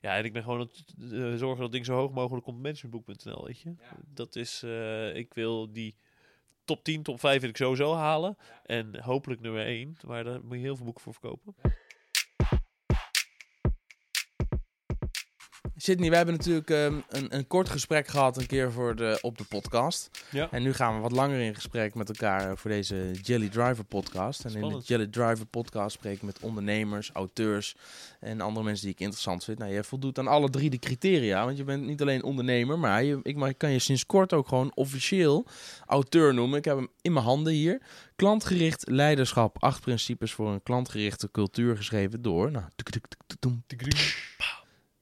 Ja, en ik ben gewoon het eh, zorgen dat ding zo hoog mogelijk komt op managementboek.nl, weet je. Dat is, eh, ik wil die top 10, top 5 wil ik sowieso halen. En hopelijk nummer 1, maar daar moet je heel veel boeken voor verkopen. Sydney, we hebben natuurlijk ehm, een, een kort gesprek gehad een keer voor de, op de podcast. Ja. En nu gaan we wat langer in gesprek met elkaar voor deze Jelly Driver podcast. En in de Jelly Driver podcast spreek ik met ondernemers, auteurs en andere mensen die ik interessant vind. Nou, je voldoet aan alle drie de criteria, want je bent niet alleen ondernemer, maar je, ik maar, kan je sinds kort ook gewoon officieel auteur noemen. Ik heb hem in mijn handen hier. Klantgericht leiderschap, acht principes voor een klantgerichte cultuur geschreven door... Nou, tuk, tuk, tuk,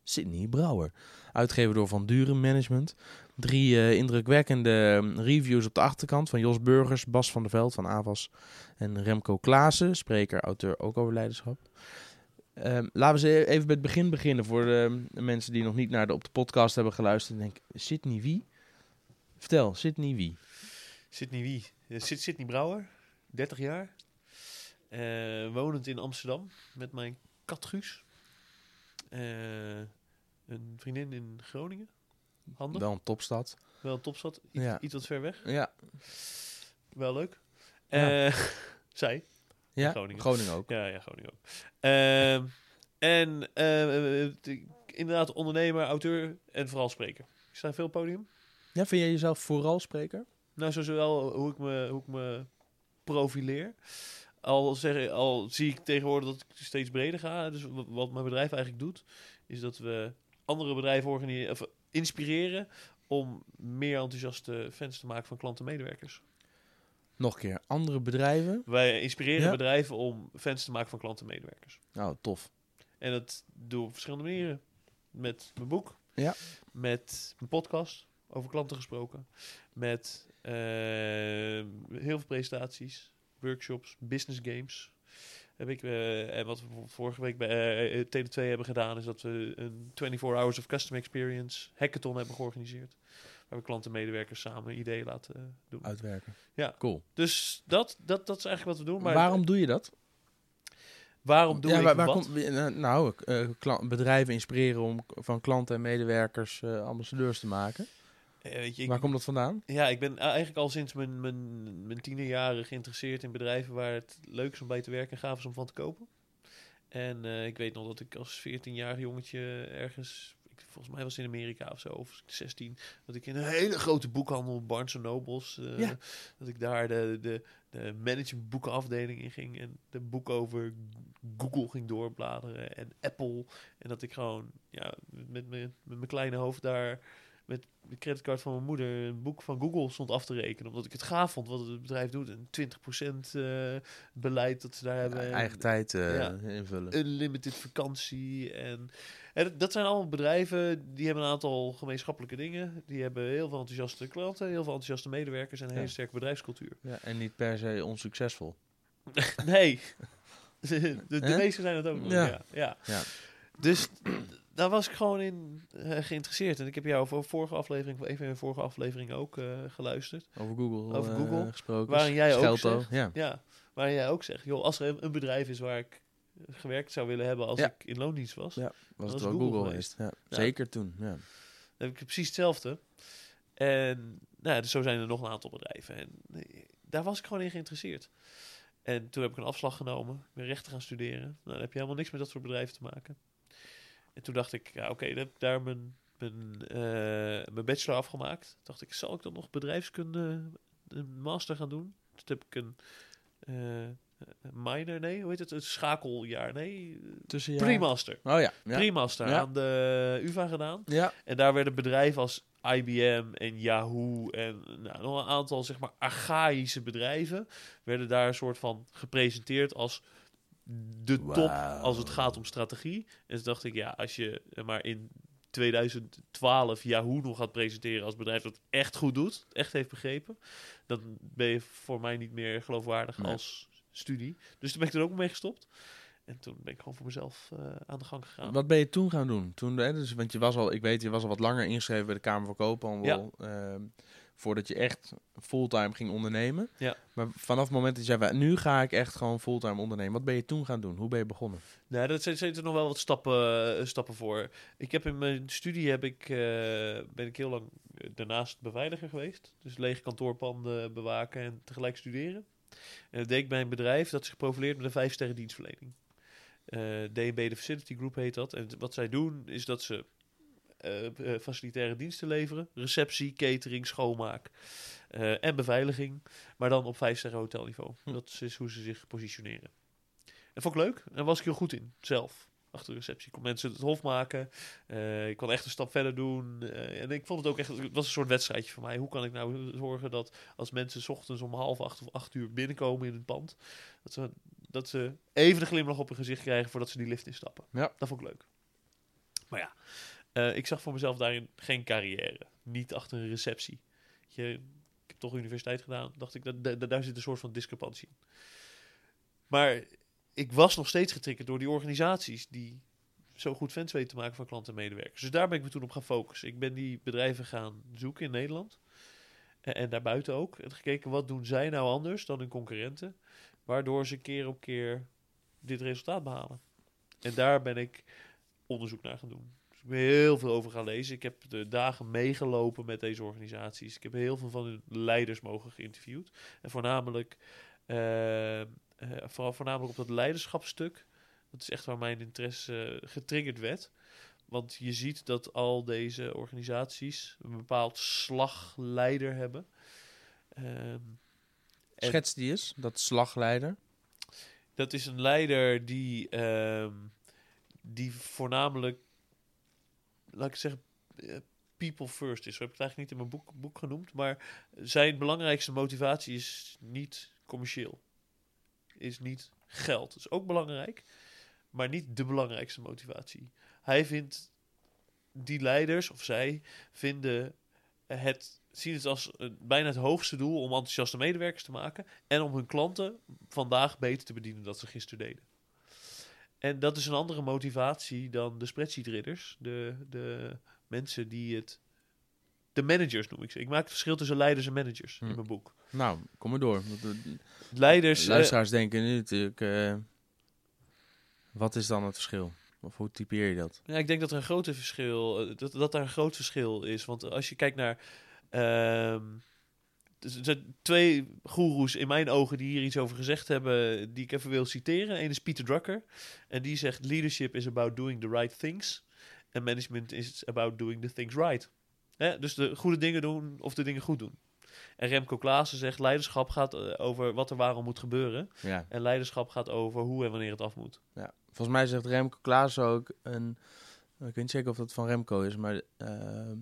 Sydney Brouwer. Uitgever door Van Duren Management. Drie eh, indrukwekkende eh, reviews op de achterkant van Jos Burgers, Bas van der Veld van Avas en Remco Klaassen, spreker, auteur ook over leiderschap. Ehm, laten we eens even bij het begin beginnen voor de, de mensen die nog niet naar de, op de podcast hebben geluisterd. En denk, Sydney wie? Vertel, Sydney wie? Sydney wie? Syd- Sydney Brouwer, 30 jaar. Eh, wonend in Amsterdam met mijn kat Guus. Eh, een vriendin in Groningen. Handig. Wel een topstad. Wel een topstad. Iets, Ja. iets wat ver weg. Ja, Wel leuk. Ja. Eh, zij. ja? Groningen. ook. Ja, ja, Groningen ook. Ehm, en eh, eh, inderdaad ondernemer, auteur en vooral spreker. Ik sta veel podium. Ja, vind jij jezelf vooral spreker? Nou, zo zowel hoe ik me, hoe ik me profileer. Al, zeg, al zie ik tegenwoordig dat ik steeds breder ga. Dus wa- wat mijn bedrijf eigenlijk doet, is dat we andere bedrijven organiseren, of inspireren om meer enthousiaste fans te maken van klanten en medewerkers. Nog een keer, andere bedrijven? Wij inspireren Ja. bedrijven om fans te maken van klanten en medewerkers. Nou, tof. En dat doe ik op verschillende manieren. Met mijn boek. Ja. Met mijn podcast. Over klanten gesproken. Met eh, heel veel presentaties. Workshops. Business games. Heb ik, eh, en wat we vorige week bij uh, Tele2 hebben gedaan... is dat we een 24 Hours of Customer Experience hackathon hebben georganiseerd. Waar we klanten en medewerkers samen ideeën laten eh, doen. Uitwerken. Ja. Cool. Dus dat, dat, dat is eigenlijk wat we doen. Maar Waarom doe je dat? waarom doe ja, waar, waar komt, eh, nou, eh, bedrijven inspireren om van klanten en medewerkers eh, ambassadeurs te maken. Eh, weet je, ik, waar komt dat vandaan? Ja, ik ben eigenlijk al sinds mijn, mijn, mijn tienerjaren geïnteresseerd in bedrijven waar het leuk is om bij te werken en gaaf is om van te kopen. En eh, ik weet nog dat ik als 14-jarig jongetje ergens, ik, volgens mij was in Amerika of zo, of 16, dat ik in een hele grote boekhandel, Barnes Nobles, eh, Ja. dat ik daar de, de, de managementboekenafdeling in ging en de boek over Google ging doorbladeren en Apple. En dat ik gewoon ja, met, mijn met mijn kleine hoofd daar met de creditcard van mijn moeder een boek van Google stond af te rekenen. Omdat ik het gaaf vond wat het bedrijf doet. En 20% eh beleid dat ze daar hebben. en Eigen tijd eh, ja. invullen. Unlimited vakantie. En, en dat- zijn allemaal bedrijven die hebben een aantal gemeenschappelijke dingen. Die hebben heel veel enthousiaste klanten, heel veel enthousiaste medewerkers en een Ja. hele sterke bedrijfscultuur. ja, en niet per se onsuccesvol. Nee, de, meeste zijn het ook nog. Ja. Ja. Dus daar was ik gewoon in eh, geïnteresseerd. En ik heb jou voor vorige aflevering, een van je vorige afleveringen ook eh, geluisterd. Over Google, Over eh, Google, gesproken. waarin jij ook zegt- Ja. Ja, waarin jij ook zegt, joh, als er een bedrijf is waar ik gewerkt zou willen hebben als Ja. ik in loondienst was, Ja. Was het wel Google Google geweest. Ja. Zeker toen. Ja. dan heb ik precies hetzelfde. En nou, dus zo zijn er nog een aantal bedrijven. En daar was ik gewoon in geïnteresseerd. En toen heb ik een afslag genomen. Ik ben rechten gaan studeren. Nou, dan heb je helemaal niks met dat soort bedrijven te maken. En toen dacht ik, ja, oké, dan heb ik daar mijn, mijn, eh, mijn bachelor afgemaakt. Toen dacht ik, zal ik dan nog bedrijfskunde een master gaan doen? Toen heb ik een eh, minor, nee, hoe heet het? Een schakeljaar, nee, Tussen pre-master. Oh ja. Ja. Pre-master Ja. aan de UvA gedaan. ja. En daar werden bedrijven als IBM en Yahoo en nou, nog een aantal zeg maar archaïsche bedrijven werden daar een soort van gepresenteerd als de top als het gaat om strategie. En toen dacht ik, ja, als je maar in 2012 Yahoo nog gaat presenteren als bedrijf dat echt goed doet, echt heeft begrepen, dan ben je voor mij niet meer geloofwaardig Nee. als studie. Dus toen ben ik er ook mee gestopt. En toen ben ik gewoon voor mezelf eh, aan de gang gegaan. Wat ben je toen gaan doen? Toen, hè, dus, want je was al, ik weet, je was al wat langer ingeschreven bij de Kamer van Koophandel. Ehm, voordat je echt fulltime ging ondernemen. Ja. Maar vanaf het moment dat je zei, nu ga ik echt gewoon fulltime ondernemen. Wat ben je toen gaan doen? Hoe ben je begonnen? Nou, dat zit- zitten nog wel wat stappen, eh, stappen voor. Ik heb in mijn studie heb ik, eh, ben ik heel lang eh, daarnaast beveiliger geweest. Dus lege kantoorpanden bewaken en tegelijk studeren. En dat deed ik bij een bedrijf dat zich profileert met een vijf sterren dienstverlening. Eh, DNB, de Facility Group heet dat. En wat zij doen is dat ze eh, facilitaire diensten leveren. Receptie, catering, schoonmaak eh, en beveiliging. Maar dan op vijf sterren hotelniveau. Hm. Dat is hoe ze zich positioneren. En vond ik leuk. En daar was ik heel goed in, zelf. Achter de receptie. Ik kon mensen het hof maken. Ik kon echt een stap verder doen. En ik vond het ook echt... Het was een soort wedstrijdje voor mij. Hoe kan ik nou zorgen dat als mensen 's ochtends om half acht of acht uur binnenkomen in het pand... Dat ze, dat ze even een glimlach op hun gezicht krijgen voordat ze die lift instappen. Ja. Dat vond ik leuk. Maar ja, eh, ik zag voor mezelf daarin geen carrière. Niet achter een receptie. Je, ik heb toch universiteit gedaan. Dacht ik, daar zit een soort van discrepantie in. Maar ik was nog steeds getriggerd door die organisaties die zo goed fans weten te maken van klanten en medewerkers. Dus daar ben ik me toen op gaan focussen. Ik ben die bedrijven gaan zoeken in Nederland. En, en daarbuiten ook. En gekeken wat doen zij nou anders dan hun concurrenten. Waardoor ze keer op keer dit resultaat behalen. En daar ben ik onderzoek naar gaan doen. Heel veel over gaan lezen. Ik heb de dagen meegelopen met deze organisaties. Ik heb heel veel van hun leiders mogen geïnterviewd. En voornamelijk, eh, eh, vooral voornamelijk op dat leiderschapsstuk. Dat is echt waar mijn interesse eh, getriggerd werd. Want je ziet dat al deze organisaties een bepaald slagleider hebben. En- Schets die eens, dat slagleider. dat is een leider die, ehm, die voornamelijk, laat ik zeggen, eh, people first is. Zo heb ik het eigenlijk niet in mijn boek, boek genoemd. Maar zijn belangrijkste motivatie is niet commercieel. Is niet geld. Dat is ook belangrijk, maar niet de belangrijkste motivatie. Hij vindt, die leiders of zij vinden het, zien het als bijna het hoogste doel om enthousiaste medewerkers te maken. En om hun klanten vandaag beter te bedienen dan ze gisteren deden. En dat is een andere motivatie dan de spreadsheet ridders. De, de mensen die het... De managers noem ik ze. Ik maak het verschil tussen leiders en managers Hm. in mijn boek. Nou, kom maar door. De- Leiders... eh, Luisteraars denken nu natuurlijk, eh, wat is dan het verschil? Of hoe typeer je dat? Ja, ik denk dat er een groot verschil, eh, dat, dat daar een groot verschil is. Want als je kijkt naar. ehm, er zijn twee goeroes in mijn ogen die hier iets over gezegd hebben, die ik even wil citeren. Eén is Peter Drucker. En die zegt: Leadership is about doing the right things. En management is about doing the things right. Hè? Dus de goede dingen doen of de dingen goed doen. En Remco Klaassen zegt: Leiderschap gaat eh, over wat er waarom moet gebeuren. Ja. En leiderschap gaat over hoe en wanneer het af moet. ja. Volgens mij zegt Remco Klaas ook een... Ik weet niet zeker of dat van Remco is, maar ehm,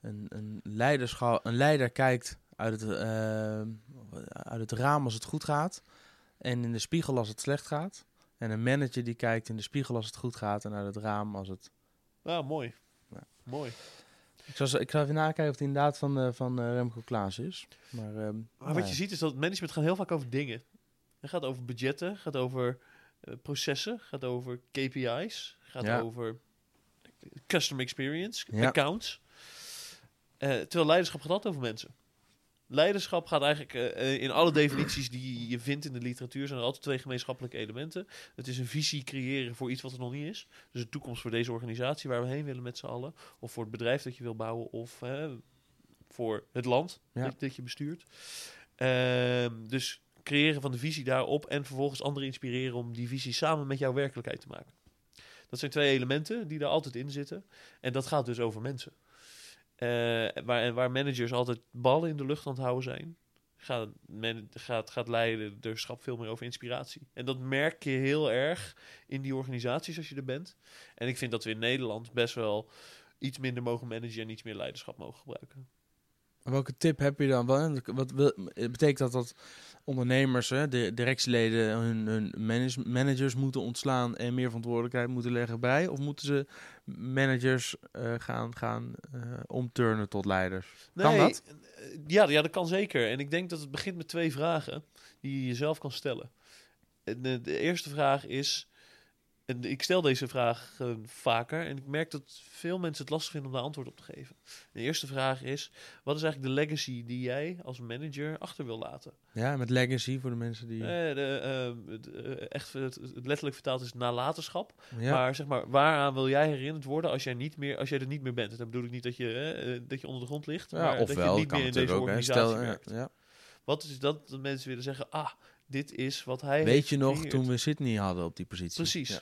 een, een, leiderschap, een leider kijkt uit het, ehm, uit het raam als het goed gaat en in de spiegel als het slecht gaat. En een manager die kijkt in de spiegel als het goed gaat en uit het raam als het... Nou, mooi. Ja. Mooi. Ik zal, ik zal even nakijken of het inderdaad van, eh, van eh, Remco Klaas is. Maar, ehm, Maar nou wat ja. je ziet is dat management gaat heel vaak over dingen. Het gaat over budgetten, gaat over eh, processen, gaat over KPI's, gaat Ja. over customer experience, accounts. Eh, terwijl leiderschap gaat altijd over mensen. Leiderschap gaat eigenlijk eh, eh, in alle definities die je vindt in de literatuur zijn er altijd twee gemeenschappelijke elementen. Het is een visie creëren voor iets wat er nog niet is. Dus de toekomst voor deze organisatie waar we heen willen met z'n allen. Of voor het bedrijf dat je wil bouwen. Of voor het land Ja. dat, dat je bestuurt. Ehm, dus creëren van de visie daarop en vervolgens anderen inspireren om die visie samen met jouw werkelijkheid te maken. Dat zijn twee elementen die er altijd in zitten. En dat gaat dus over mensen. Eh, waar, waar managers altijd ballen in de lucht aan het houden zijn, gaat, man, gaat, gaat leiderschap veel meer over inspiratie. En dat merk je heel erg in die organisaties als je er bent. En ik vind dat we in Nederland best wel iets minder mogen managen en iets meer leiderschap mogen gebruiken. Welke tip heb je dan? Wat, wat betekent dat dat ondernemers, hè, de directieleden, hun, hun manage- managers moeten ontslaan en meer verantwoordelijkheid moeten leggen bij? Of moeten ze managers eh, gaan, gaan eh, omturnen tot leiders? Kan dat? eh, Ja, ja, dat kan zeker. En ik denk dat het begint met twee vragen die je jezelf kan stellen. En De, de eerste vraag is: en ik stel deze vraag eh, vaker en ik merk dat veel mensen het lastig vinden om daar antwoord op te geven. De eerste vraag is, wat is eigenlijk de legacy die jij als manager achter wil laten? Ja, met legacy voor de mensen die... Eh, de, ehm, eh, echt, het, het letterlijk vertaald is nalatenschap. ja. Maar zeg maar, waaraan wil jij herinnerd worden als jij, niet meer, als jij er niet meer bent? Dat bedoel ik niet dat je, dat je onder de grond ligt, ja, maar dat je ofwel, niet meer in deze ook. organisatie Stel, werkt. ja. Wat is dat dat mensen willen zeggen, ah, dit is wat hij Weet je nog toen we Sydney hadden op die positie? Precies.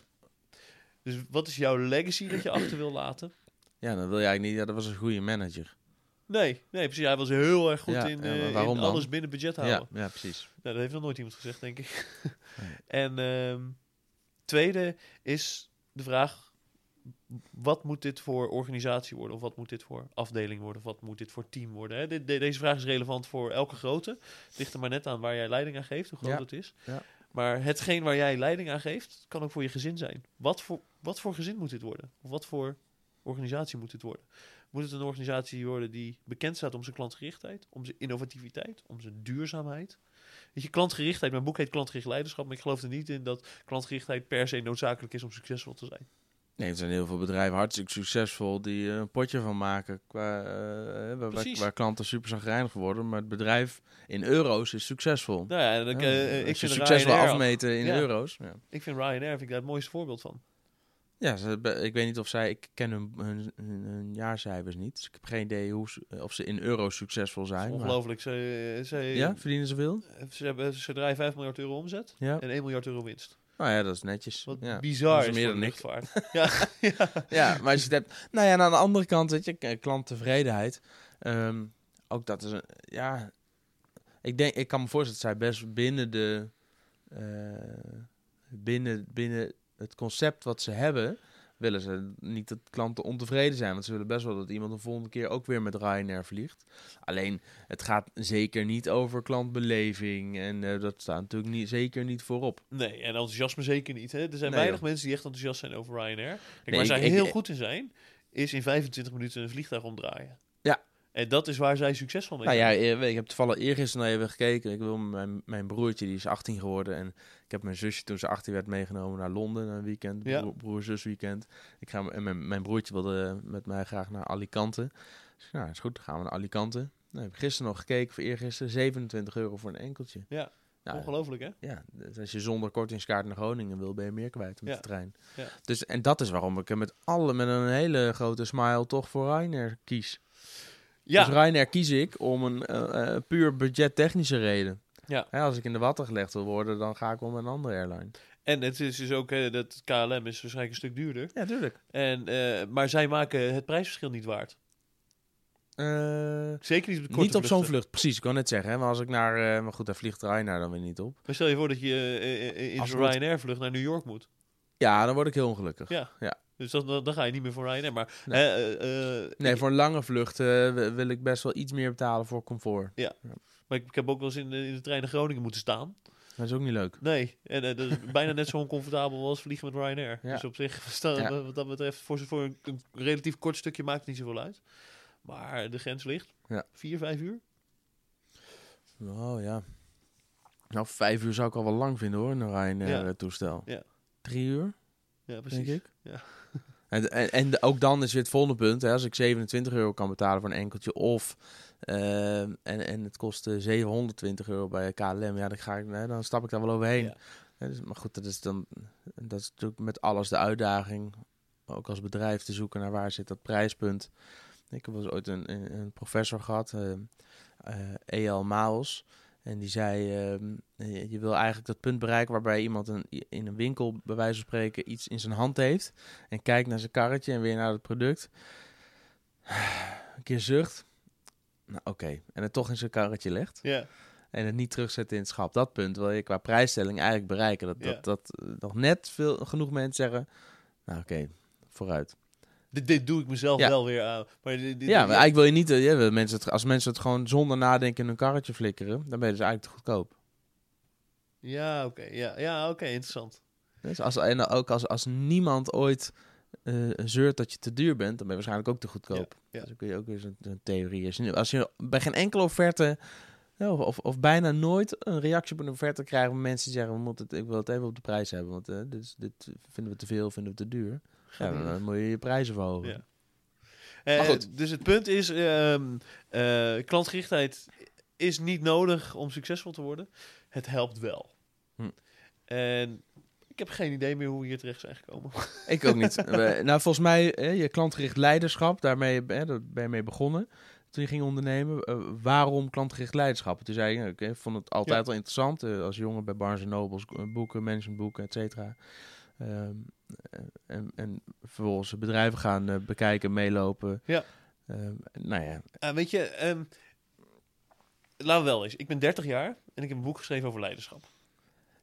Dus wat is jouw legacy dat je achter wil laten? Ja, dan wil je eigenlijk niet... Ja, dat was een goede manager. Nee, nee, precies. Hij was heel erg goed Ja, in, eh, dan? alles binnen budget houden. Ja, ja, precies. Nou, dat heeft nog nooit iemand gezegd, denk ik. Nee. En ehm, tweede is de vraag: wat moet dit voor organisatie worden? Of wat moet dit voor afdeling worden? Of wat moet dit voor team worden? Hè? De- deze vraag is relevant voor elke grootte. Het ligt er maar net aan waar jij leiding aan geeft, hoe groot Ja. het is. Ja. Maar hetgeen waar jij leiding aan geeft, kan ook voor je gezin zijn. Wat voor, wat voor gezin moet dit worden? Of wat voor organisatie moet dit worden? Moet het een organisatie worden die bekend staat om zijn klantgerichtheid, om zijn innovativiteit, om zijn duurzaamheid? Weet je, klantgerichtheid, mijn boek heet Klantgericht Leiderschap, maar ik geloof er niet in dat klantgerichtheid per se noodzakelijk is om succesvol te zijn. Nee, er zijn heel veel bedrijven hartstikke succesvol die er een potje van maken. Qua, eh, waar, klanten super zagrijnig worden. Maar het bedrijf in euro's is succesvol. Nou ja, ik, Ja, eh, ik vind succes wil Ryanair, afmeten in Ja. euro's. Ja, ik vind Ryanair vind ik daar het mooiste voorbeeld van. ja ze, ik weet niet of zij... Ik ken hun, hun, hun, hun jaarcijfers niet. Dus ik heb geen idee hoe, ze- of ze in euro's succesvol zijn. maar- Ongelooflijk. Ze, ze, Ja, verdienen ze veel? ze, hebben, ze draaien 5 miljard euro omzet en 1 miljard euro winst. Nou ja, dat is netjes. Wat ja. bizar dat is meer dan ik. luchtvaart. ja, ja. Ja, maar als je het hebt... Nou ja, en aan de andere kant, weet je, klanttevredenheid. ehm, ook dat is een... Ja, ik, denk, ik kan me voorstellen dat zij best binnen de... eh, binnen, binnen het concept wat ze hebben... willen ze niet dat klanten ontevreden zijn. Want ze willen best wel dat iemand de volgende keer ook weer met Ryanair vliegt. Alleen, het gaat zeker niet over klantbeleving. En eh, dat staat natuurlijk niet, zeker niet voorop. Nee, en enthousiasme zeker niet. Hè? Er zijn Nee, weinig joh. mensen die echt enthousiast zijn over Ryanair. Kijk, Nee, waar zij ik- heel goed in zijn, is in 25 minuten een vliegtuig omdraaien. En dat is waar zij succesvol mee Nou ja, eh, ik heb toevallig eergisteren naar even gekeken. Ik wil mijn, mijn broertje, die is 18 geworden. En ik heb mijn zusje toen ze 18 werd meegenomen naar Londen. Een weekend, Ja. broer- broer-zus weekend. Ik ga, en mijn, mijn broertje wilde met mij graag naar Alicante. Dus nou, is goed, dan gaan we naar Alicante. Nou, ik heb gisteren nog gekeken, voor eergisteren, 27 euro voor een enkeltje. Ja, Nou, Ongelooflijk, hè? ja, dus als je zonder kortingskaart naar Groningen wil, ben je meer kwijt met Ja. de trein. Ja. Dus, en dat is waarom ik met alle, met een hele grote smile toch voor Ryanair kies. Ja, Dus Ryanair kies ik om een eh, puur budgettechnische reden. Ja. Hè, als ik in de watten gelegd wil worden, dan ga ik om een andere airline. en het is dus ook, hè, dat KLM is waarschijnlijk een stuk duurder. Ja, tuurlijk. En, eh, maar zij maken het prijsverschil niet waard. Zeker niet op de niet op zo'n vlucht, precies. Ik kan net zeggen. Hè, maar als ik naar... maar goed, daar vliegt Ryanair dan weer niet op. Maar stel je voor dat je in zo'n het wordt- Ryanair vlucht naar New York moet. Ja, dan word ik heel ongelukkig. Ja. Ja. Dus dan, dan, ga je niet meer voor Ryanair. Maar Nee. hè, eh, eh, Nee, voor een lange vlucht eh, wi- wil ik best wel iets meer betalen voor comfort. maar ik, ik heb ook wel eens in de, in de trein naar Groningen moeten staan. Dat is ook niet leuk. Nee, en dat is bijna net zo oncomfortabel als vliegen met Ryanair. Ja. Dus op zich, sta- Ja. wat dat betreft, voor, voor een, een relatief kort stukje maakt het niet zoveel uit. Maar de grens ligt. Ja. Vier, vijf uur? Oh ja. Nou, vijf uur zou ik al wel lang vinden hoor, een Ja. Ryanair-toestel. Ja. Drie uur? Ja, precies. denk ik. Ja. En, en, en ook dan is weer het volgende punt. Hè, als ik 27 euro kan betalen voor een enkeltje of eh, en, en het kost eh, 720 euro bij KLM, ja, dan, ga ik, dan stap ik daar wel overheen. Ja. Dus, maar goed, dat is dan dat is natuurlijk met alles de uitdaging, ook als bedrijf te zoeken naar waar zit dat prijspunt. Ik heb wel eens ooit een, een, professor gehad, eh eh, E.L. Maals. En die zei, ehm, je wil eigenlijk dat punt bereiken waarbij iemand een, in een winkel, bij wijze van spreken, iets in zijn hand heeft. En kijkt naar zijn karretje en weer naar het product. Een keer zucht. Nou, oké. En het toch in zijn karretje legt. Ja. En het niet terugzetten in het schap. Dat punt wil je qua prijsstelling eigenlijk bereiken. Dat, dat, dat eh, nog net veel, genoeg mensen zeggen, nou oké, vooruit. Dit, dit doe ik mezelf Ja. wel weer aan. Maar dit, dit- Ja, maar eigenlijk wil je niet, eh, ja, wil mensen het, als mensen het gewoon zonder nadenken in hun karretje flikkeren, dan ben je dus eigenlijk te goedkoop. Ja, oké. Ja, ja oké. interessant. Dus als, en ook als, als niemand ooit eh, zeurt dat je te duur bent, dan ben je waarschijnlijk ook te goedkoop. Ja, ja. Dus dan kun je ook weer zo'n zo'n theorie. Als je, als je bij geen enkele offerte Ja, of, of, of bijna nooit een reactie op een offerte krijgen van mensen die zeggen, we moeten het, ik wil het even op de prijs hebben, want eh, dit, is- dit vinden we te veel, vinden we te duur. Ja, dan, dan moet je je prijzen verhogen. Ja. Eh, Maar goed. Dus het punt is, ehm eh, klantgerichtheid is niet nodig om succesvol te worden. Het helpt wel. Hm. En ik heb geen idee meer hoe we hier terecht zijn gekomen. Ik ook niet. Nou, volgens mij, hè, je klantgericht leiderschap, daarmee hè, daar ben je mee begonnen. Toen je ging ondernemen, Eh, waarom klantgericht leiderschap? Toen zei je, oké, ik vond het altijd Ja. wel interessant. eh, als jongen bij Barnes Nobles, boeken, managementboeken, et cetera. Ehm, eh, en, en vervolgens bedrijven gaan eh, bekijken, meelopen. Ja. Ehm, nou ja, Ah, weet je, ehm, laten we wel eens. Ik ben 30 jaar en ik heb een boek geschreven over leiderschap.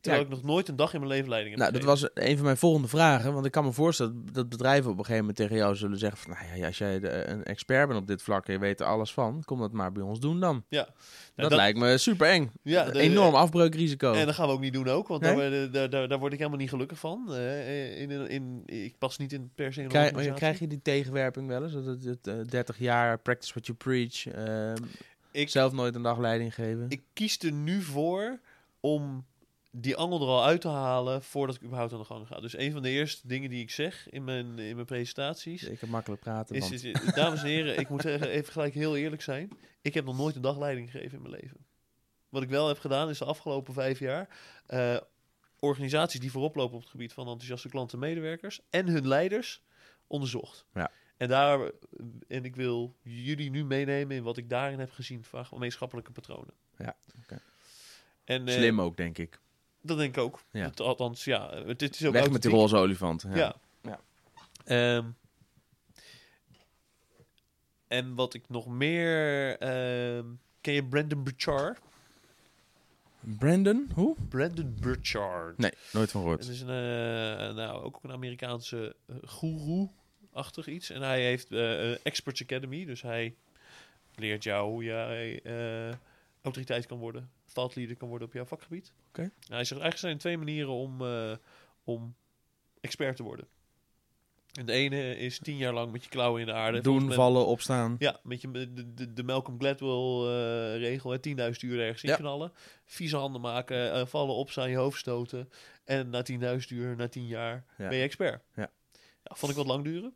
Terwijl Ja. ik nog nooit een dag in mijn leven leiding heb Nou, dat was een van mijn volgende vragen. Want ik kan me voorstellen dat bedrijven op een gegeven moment tegen jou zullen zeggen: van, Nou ja, als jij de- een expert bent op dit vlak en je weet er alles van, kom dat maar bij ons doen dan. Ja. Nou, dat, dat- lijkt me super eng. Ja, de- Enorm afbreukrisico. En dat gaan we ook niet doen ook, want Nee? daar, daar, daar, daar word ik helemaal niet gelukkig van. Eh, in, in, in, ik pas niet in per se in Krijg, krijg je die tegenwerping wel eens? Dat het, het, eh, 30 jaar, practice what you preach. ehm, Ik- zelf nooit een dag leiding geven. ik kies er nu voor om die angel er al uit te halen voordat ik überhaupt aan de gang ga. Dus een van de eerste dingen die ik zeg in mijn, in mijn presentaties ik heb makkelijk praten. is, want- is- dames en heren, ik moet zeggen, even gelijk heel eerlijk zijn. Ik heb nog nooit een dag leiding gegeven in mijn leven. Wat ik wel heb gedaan is de afgelopen vijf jaar eh, organisaties die voorop lopen op het gebied van enthousiaste klanten en medewerkers en hun leiders onderzocht. Ja. En, daar, en ik wil jullie nu meenemen in wat ik daarin heb gezien van gemeenschappelijke patronen. Ja, oké. En, eh, Slim ook, denk ik. Dat denk ik ook. Ja. Althans, ja. Het, het is ook Weg met die roze olifant. Ja. Ja. Ja. Ehm, en wat ik nog meer... ehm, ken je Brandon Burchard? Brandon, hoe? Brandon Burchard. Nee, nooit van gehoord. Het is een, eh, nou, ook een Amerikaanse uh, goeroe-achtig iets. En hij heeft eh, een Experts Academy. Dus hij leert jou hoe jij eh, autoriteit kan worden. Leader kan worden op jouw vakgebied. Oké. Nou, hij zegt eigenlijk zijn er twee manieren om, eh, om expert te worden. En de ene is tien jaar lang met je klauwen in de aarde. Doen, vallen, opstaan. ja, met je, de, de, de Malcolm Gladwell-regel, hè 10.000 uur ergens in Ja. knallen. Vieze handen maken, eh, vallen, opstaan, je hoofd stoten. En na 10.000 uur, na 10 jaar, Ja. ben je expert. Ja. Ja, vond ik wat lang duren.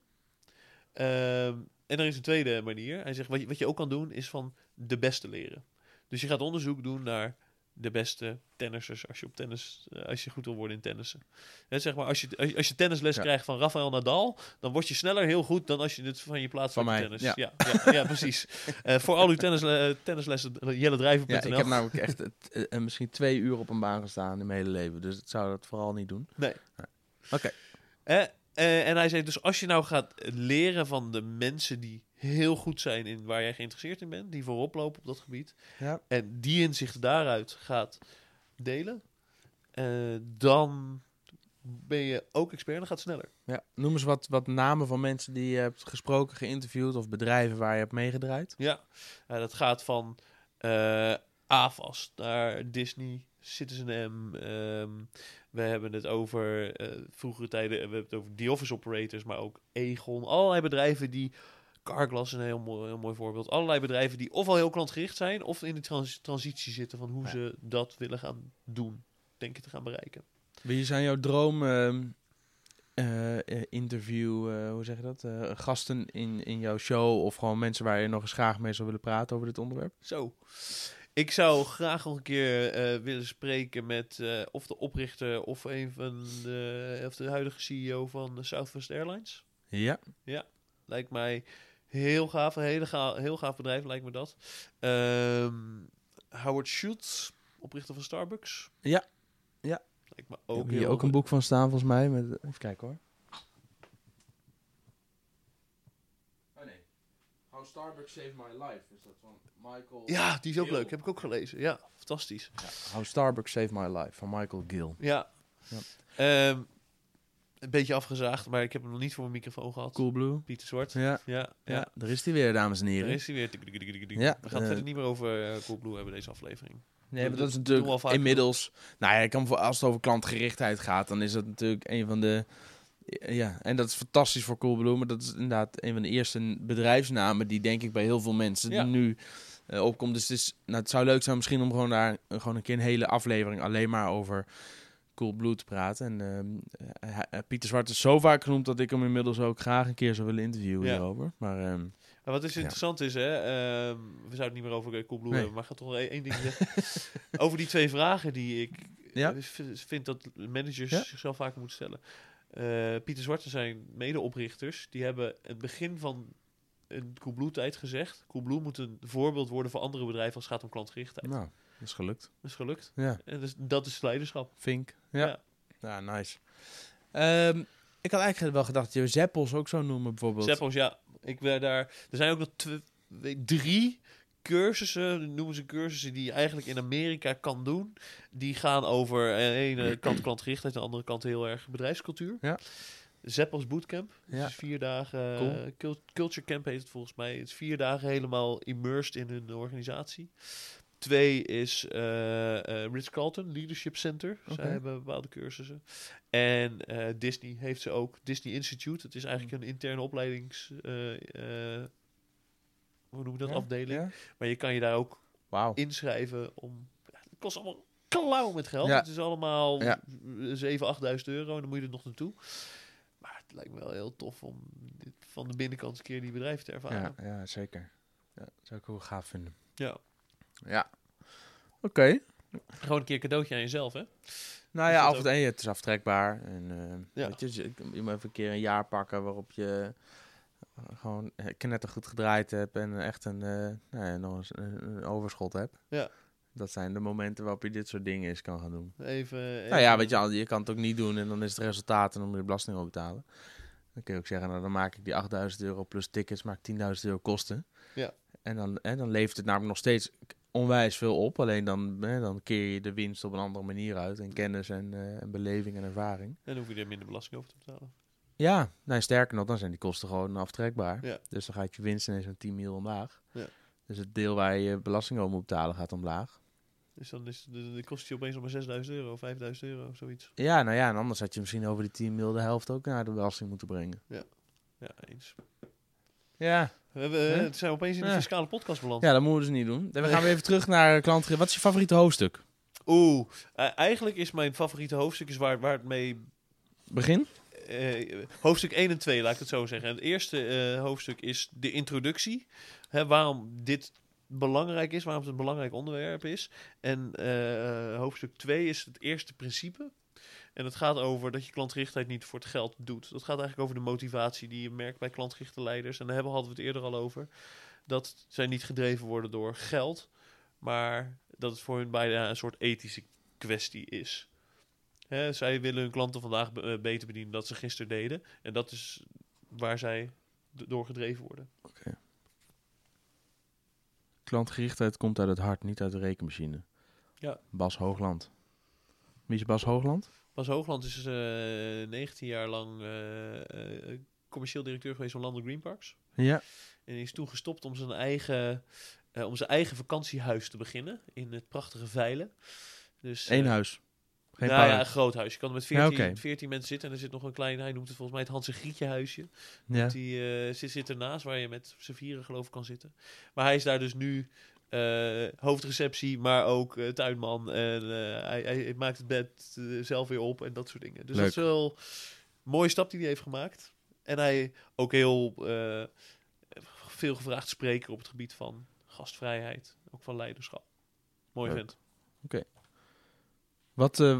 Ehm, en er is een tweede manier. Hij zegt, wat je, wat je ook kan doen, is van de beste leren. Dus je gaat onderzoek doen naar de beste tennissers als je op tennis, eh, als je goed wil worden in tennissen. Zeg maar, als je, als je, als je tennisles Ja. krijgt van Rafael Nadal, dan word je sneller heel goed dan als je het van je plaats Van mij, tennis. ja. Ja, ja, ja, precies. Eh, voor al uw tennis, tennislessen, jellendrijven.nl. Ja, ik heb namelijk echt het, eh, misschien twee uur op een baan gestaan in mijn hele leven. Dus ik zou dat vooral niet doen. Nee. Oké. En hij zei dus als je nou gaat leren van de mensen die heel goed zijn in waar jij geïnteresseerd in bent, die voorop lopen op dat gebied, Ja. en die inzichten daaruit gaat delen, eh, dan ben je ook expert en dan gaat het sneller. Ja. Noem eens wat, wat namen van mensen die je hebt gesproken, geïnterviewd of bedrijven waar je hebt meegedraaid. Ja, Eh, dat gaat van AFAS naar Disney, Citizen M. ehm, we hebben het over vroegere tijden, we hebben het over The Office Operators, maar ook Egon. Allerlei bedrijven die, Carglass is een heel mooi, heel mooi voorbeeld. Allerlei bedrijven die ofwel heel klantgericht zijn, of in de trans- transitie zitten van hoe Ja. ze dat willen gaan doen, denken te gaan bereiken. Wie zijn jouw droom ehm, eh, eh, interview, eh, hoe zeg je dat? Gasten in, in jouw show of gewoon mensen waar je nog eens graag mee zou willen praten over dit onderwerp? Zo. Ik zou graag nog een keer willen spreken met of de oprichter of een van de, of de huidige CEO van Southwest Airlines. Ja. Lijkt mij heel gaaf, een hele ga, heel gaaf bedrijf lijkt me dat. Ehm, Howard Schultz, oprichter van Starbucks. Ja. Ja. Lijkt me Ook hier heel ook een boek van staan volgens mij. Met, even kijken hoor. Oh nee. How Starbucks Saved My Life. Is dat van Michael Ja, die is ook Gill. leuk. Heb ik ook gelezen. Ja, fantastisch. Ja, How Starbucks Saved My Life van Michael Gill. Ja. Ja. Ehm, een beetje afgezaagd, maar ik heb hem nog niet voor mijn microfoon gehad. Cool Blue. Pieter Zwart. Ja. Ja, ja. Ja, daar is hij weer, dames en Daar heren. is hij weer. Ja, We gaan het eh, verder niet meer over uh, Coolblue hebben deze aflevering. Nee, maar Dat is natuurlijk inmiddels... Nou ja, ik kan voor, als het over klantgerichtheid gaat, dan is dat natuurlijk een van de... Ja, en dat is fantastisch voor Coolblue, maar dat is inderdaad een van de eerste bedrijfsnamen die denk ik bij heel veel mensen Ja. nu eh, opkomt. Dus het, is, nou, het zou leuk zijn misschien om gewoon daar eh, gewoon een keer een hele aflevering alleen maar over Te praten. En ehm, eh, eh, Pieter Zwart is zo vaak genoemd dat ik hem inmiddels ook graag een keer zou willen interviewen Ja. hierover. Maar ehm, Maar wat Ja. interessant is, hè, ehm, we zouden het niet meer over Nee. hebben, maar ik ga toch nog één één ding zeggen. over die twee vragen die ik Ja. eh, vind dat managers zichzelf vaker moeten stellen. Pieter Zwart en zijn medeoprichters, die hebben het begin van een Coolblue-tijd gezegd. Coolblue moet een voorbeeld worden voor andere bedrijven als het gaat om klantgerichtheid. nou, is gelukt. Dat is gelukt. Ja, En dus, dat is leiderschap. Vink. Ja, ja. nice. Ehm, ik had eigenlijk wel gedacht dat je Zeppels ook zo noemen bijvoorbeeld. Zeppels, ja. Ik ben daar. Er zijn ook nog tw- weet- drie cursussen, noemen ze cursussen, die je eigenlijk in Amerika kan doen. Die gaan over aan de ene kant klantgerichtheid, aan de andere kant heel erg bedrijfscultuur. Ja. Zeppels Bootcamp. Ja. Dus vier dagen. Cool. eh, cul- Culture Camp heet het volgens mij. Het is vier dagen helemaal immersed in hun organisatie. Twee is eh eh Ritz-Carlton Leadership Center. Zij hebben bepaalde cursussen. En eh, Disney heeft ze ook. Disney Institute. Het is eigenlijk een interne opleidings... hoe noem je dat? Ja? Afdeling. Ja? Maar je kan je daar ook inschrijven om... Ja, het kost allemaal klauw met geld. Ja. Het is allemaal Ja. 7.000, 8.000 euro. En dan moet je er nog naartoe. Maar het lijkt me wel heel tof om dit van de binnenkant een keer die bedrijven te ervaren. Ja, ja, zeker. Ja, dat zou ik heel gaaf vinden. Ja. Ja. Oké. Gewoon een keer cadeautje aan jezelf, hè? Nou ja, af en toe, en het is aftrekbaar. En eh, Ja. weet je, je, moet even een keer een jaar pakken waarop je eh, gewoon knettergoed gedraaid hebt en echt een, eh, nou ja, nog eens een, overschot hebt. Ja. Dat zijn de momenten waarop je dit soort dingen eens kan gaan doen. Even, Nou ja, weet je, al, je kan het ook niet doen en dan is het resultaat en dan moet je belasting over betalen. Dan kun je ook zeggen, nou dan maak ik die 8000 euro plus tickets, maak 10.000 euro kosten. Ja. En dan, hè, dan levert het namelijk nog steeds onwijs veel op. Alleen dan, hè, dan keer je de winst op een andere manier uit. En kennis en, eh, en beleving en ervaring. En dan hoef je er minder belasting over te betalen. Ja, nou, sterker nog, dan zijn die kosten gewoon aftrekbaar. Ja. Dus dan gaat je winst ineens met 10 mil omlaag. Ja. Dus het deel waar je belasting over moet betalen gaat omlaag. Dus dan is de, de kost je opeens nog maar 6000 euro, 5000 euro, zoiets. Ja, nou ja, en anders had je misschien over die 10 mil de helft ook naar de belasting moeten brengen. Ja, eens. Ja, We hebben, het zijn opeens in de fiscale podcast beland. ja dat moeten we dus niet doen. Dan gaan we even terug naar klanten. Wat is je favoriete hoofdstuk? Oeh, eh, eigenlijk is mijn favoriete hoofdstuk is waar, waar het mee... Begin? eh, hoofdstuk 1 en 2, laat ik het zo zeggen. En het eerste eh, hoofdstuk is de introductie. Hè, waarom dit belangrijk is, waarom het een belangrijk onderwerp is. En eh, hoofdstuk 2 is het eerste principe. En het gaat over dat je klantgerichtheid niet voor het geld doet. Dat gaat eigenlijk over de motivatie die je merkt bij klantgerichte leiders. En daar hebben, hadden we het eerder al over. Dat zij niet gedreven worden door geld, maar dat het voor hun bijna een soort ethische kwestie is. Zij willen hun klanten vandaag eh, beter bedienen dan ze gisteren deden. En dat is waar zij door gedreven worden. Klantgerichtheid komt uit het hart, niet uit de rekenmachine. Ja. Bas Hoogland. Wie is Bas Hoogland? Bas Hoogland is eh 19 jaar lang eh, eh, commercieel directeur geweest van Landel Green Parks. Ja. En hij is toen gestopt om zijn eigen, eh, om zijn eigen vakantiehuis te beginnen in het prachtige Veilen. Dus, Eén eh, huis. Geen nou ja, een groot huis. Je kan er met Ja, 14, oké. 14 mensen zitten en er zit nog een klein, hij noemt het volgens mij het Hans en Grietje huisje. ja. Die eh, zit, zit ernaast waar je met z'n vieren geloof ik kan zitten. Maar hij is daar dus nu eh, hoofdreceptie, maar ook eh, tuinman. En eh, hij, hij maakt het bed zelf weer op en dat soort dingen. Dus Leuk. dat is wel een mooie stap die hij heeft gemaakt. En hij ook heel veel gevraagd spreker op het gebied van gastvrijheid. Ook van leiderschap. Mooi Leuk. vent. Wat eh,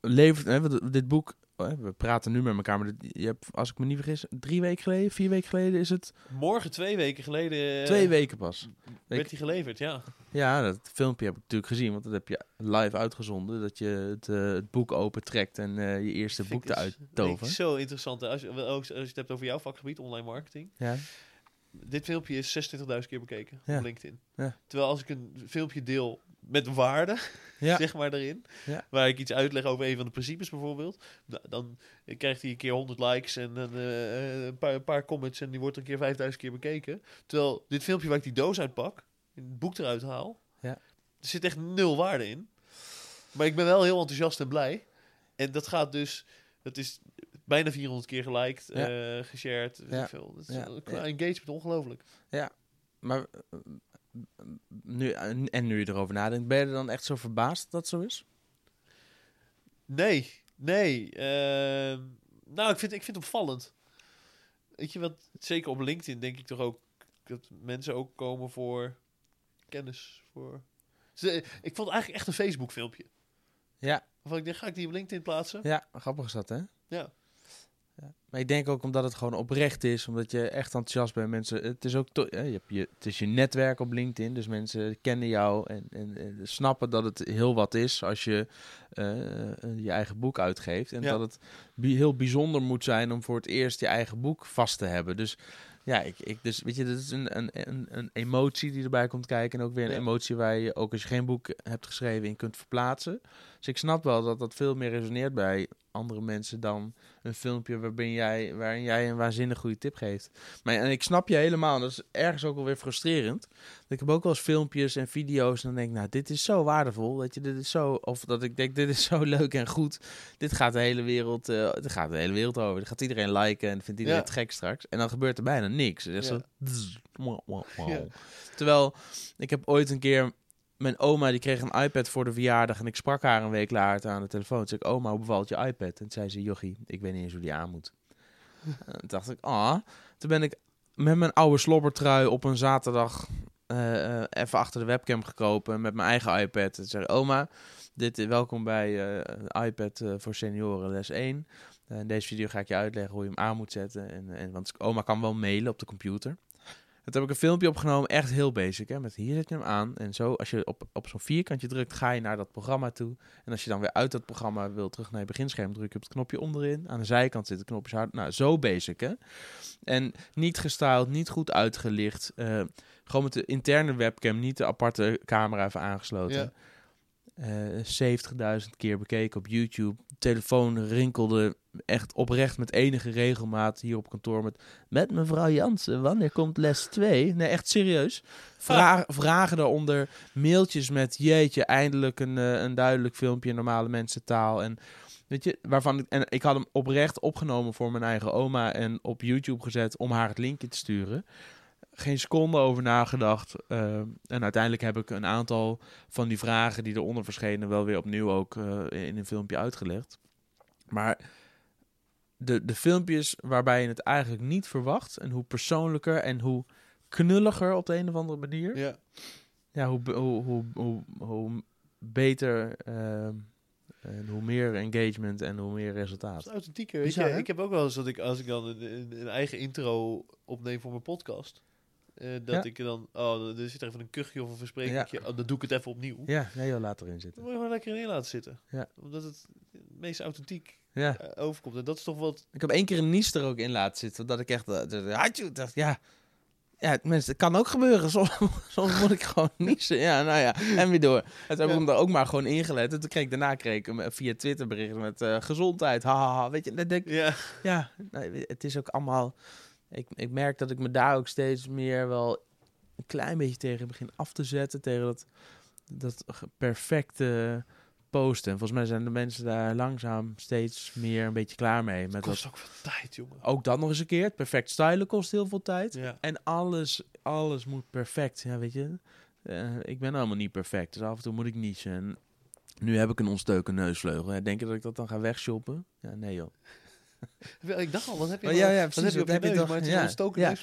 levert... Hè, wat- dit boek... we praten nu met elkaar, maar je hebt, als ik me niet vergis, drie weken geleden, vier weken geleden is het... Morgen, twee weken geleden, eh, twee weken pas. werd hij geleverd, ja. Ja, dat filmpje heb ik natuurlijk gezien, want dat heb je live uitgezonden. Dat je het, eh, het boek opentrekt en eh, je eerste boek eruit dus- toveren. ik Zo interessant. Als je, ook als je het hebt over jouw vakgebied, online marketing. Ja. Dit filmpje is 26.000 keer bekeken Ja. op LinkedIn. Ja. Terwijl als ik een filmpje deel met waarde, Ja. zeg maar daarin, Ja. waar ik iets uitleg over een van de principes bijvoorbeeld, nou, dan krijgt hij een keer 100 likes en dan, eh, een, paar, een paar comments en die wordt een keer 5000 keer bekeken. Terwijl dit filmpje waar ik die doos uitpak, het boek eruit haal, Ja. er zit echt nul waarde in. Maar ik ben wel heel enthousiast en blij. En dat gaat dus, dat is bijna 400 keer geliked, Ja. eh geshared, weet Ja. veel. Dat is Ja. qua Ja. engagement ongelooflijk. Maar eh, nu, en nu je erover nadenkt, ben je er dan echt zo verbaasd dat zo is? Nee, nee. ehm, nou, ik vind, ik vind het opvallend. Weet je wat, zeker op LinkedIn denk ik toch ook dat mensen ook komen voor kennis. Voor... Ze- Ik vond het eigenlijk echt een Facebook filmpje. Ja, Waarvan ik dacht, ga ik die op LinkedIn plaatsen? ja grappig is dat, hè? Ja. Ja. Maar ik denk ook omdat het gewoon oprecht is, omdat je echt enthousiast bent. Mensen, het is ook je hebt je, het is je netwerk op LinkedIn, dus mensen kennen jou en, en, en snappen dat het heel wat is als je eh, je eigen boek uitgeeft. En Ja. dat het bi- heel bijzonder moet zijn om voor het eerst je eigen boek vast te hebben. Dus ja, ik, ik, dus weet je, dat is een, een, een, een emotie die erbij komt kijken. En ook weer een Ja. emotie waar je, ook als je geen boek hebt geschreven, in kunt verplaatsen. Dus ik snap wel dat dat veel meer resoneert bij andere mensen dan een filmpje waarin jij, waarin jij een waanzinnig goede tip geeft. Maar en ik snap je helemaal. Dat is ergens ook wel weer frustrerend. Ik heb ook wel eens filmpjes en video's en dan denk ik, nou, dit is zo waardevol. Dat je dit is zo, of dat ik denk, dit is zo leuk en goed. Dit gaat de hele wereld, eh dit gaat de hele wereld over. Dit gaat iedereen liken en vindt iedereen Ja. het gek straks. En dan gebeurt er bijna niks. Ja. zo, wauw. Ja. Terwijl ik heb ooit een keer mijn oma die kreeg een iPad voor de verjaardag en ik sprak haar een week later aan de telefoon. Toen zei ik, oma, hoe bevalt je iPad? En toen zei ze, jochie, ik weet niet eens hoe die aan moet. En toen dacht ik, ah. Toen ben ik met mijn oude slobbertrui op een zaterdag eh, eh, even achter de webcam gekropen met mijn eigen iPad. En zei oma, dit, welkom bij eh, iPad voor senioren les 1. Eh, in deze video ga ik je uitleggen hoe je hem aan moet zetten. En, en, want oma kan wel mailen op de computer. Heb ik een filmpje opgenomen, echt heel basic. Hè? Met hier zet je hem aan. En zo, als je op, op zo'n vierkantje drukt, ga je naar dat programma toe. En als je dan weer uit dat programma wil terug naar je beginscherm, druk je op het knopje onderin. Aan de zijkant zit het knopje hard. Nou, zo basic hè. En niet gestyled, niet goed uitgelicht. eh, gewoon met de interne webcam, niet de aparte camera even aangesloten. Ja. Eh 70.000 keer bekeken op YouTube. Telefoon rinkelde echt oprecht met enige regelmaat hier op kantoor. Met, met mevrouw Jansen, wanneer komt les 2? Nee, echt serieus. Vra Vragen daaronder, mailtjes met jeetje, eindelijk een, eh, een duidelijk filmpje in normale mensentaal. En weet je, waarvan ik, en ik had hem oprecht opgenomen voor mijn eigen oma en op YouTube gezet om haar het linkje te sturen. Geen seconde over nagedacht. eh, en uiteindelijk heb ik een aantal van die vragen die eronder verschenen wel weer opnieuw ook eh, in een filmpje uitgelegd. Maar de, de filmpjes waarbij je het eigenlijk niet verwacht en hoe persoonlijker en hoe knulliger op de een of andere manier, ja, Ja. hoe, hoe, hoe, hoe, hoe beter ehm, en hoe meer engagement en hoe meer Dat resultaat. is authentieker. Bizar, ik heb ook wel eens dat ik, als ik dan een, een, een eigen intro opneem voor mijn podcast, eh, dat Ja. ik dan, oh, er zit er even een kuchje of een versprekingje, oh, dan doe ik het even opnieuw. Ja, nee, joh, laat erin Dan zitten. moet je gewoon lekker in laten zitten. Ja. Omdat het het meest authentiek Ja. eh, overkomt. En dat is toch wat... Ik heb één keer een nies er ook in laten zitten. Dat ik echt. eh, de- Hatjoe, dacht, ja. Ja, mensen, het kan ook gebeuren. Soms, soms moet ik gewoon niezen. Ja, nou ja. En weer door. En toen heb ik hem er ook maar gewoon ingelet. En toen kreeg ik daarna kreeg ik hem via Twitter berichten met eh, gezondheid. Haha. Weet je, dan denk ik, Ja, ja, je, het is ook allemaal. Ik, ik merk dat ik me daar ook steeds meer wel een klein beetje tegen begin af te zetten. Tegen dat, dat perfecte posten. En volgens mij zijn de mensen daar langzaam steeds meer een beetje klaar mee. Met dat kost ook veel tijd, jongen. ook dat nog eens een keer. Het perfect stylen kost heel veel tijd. Ja. En alles, alles moet perfect. Ja, weet je. Eh, ik ben allemaal niet perfect. Dus af en toe moet ik niezen. En nu heb ik een ontstoken neusvleugel. Denk je dat ik dat dan ga wegshoppen? Ja, nee joh. Ik dacht al, wat heb je, Oh, nou- ja, ja, precies, heb je op neus? toch- Maar het is ja,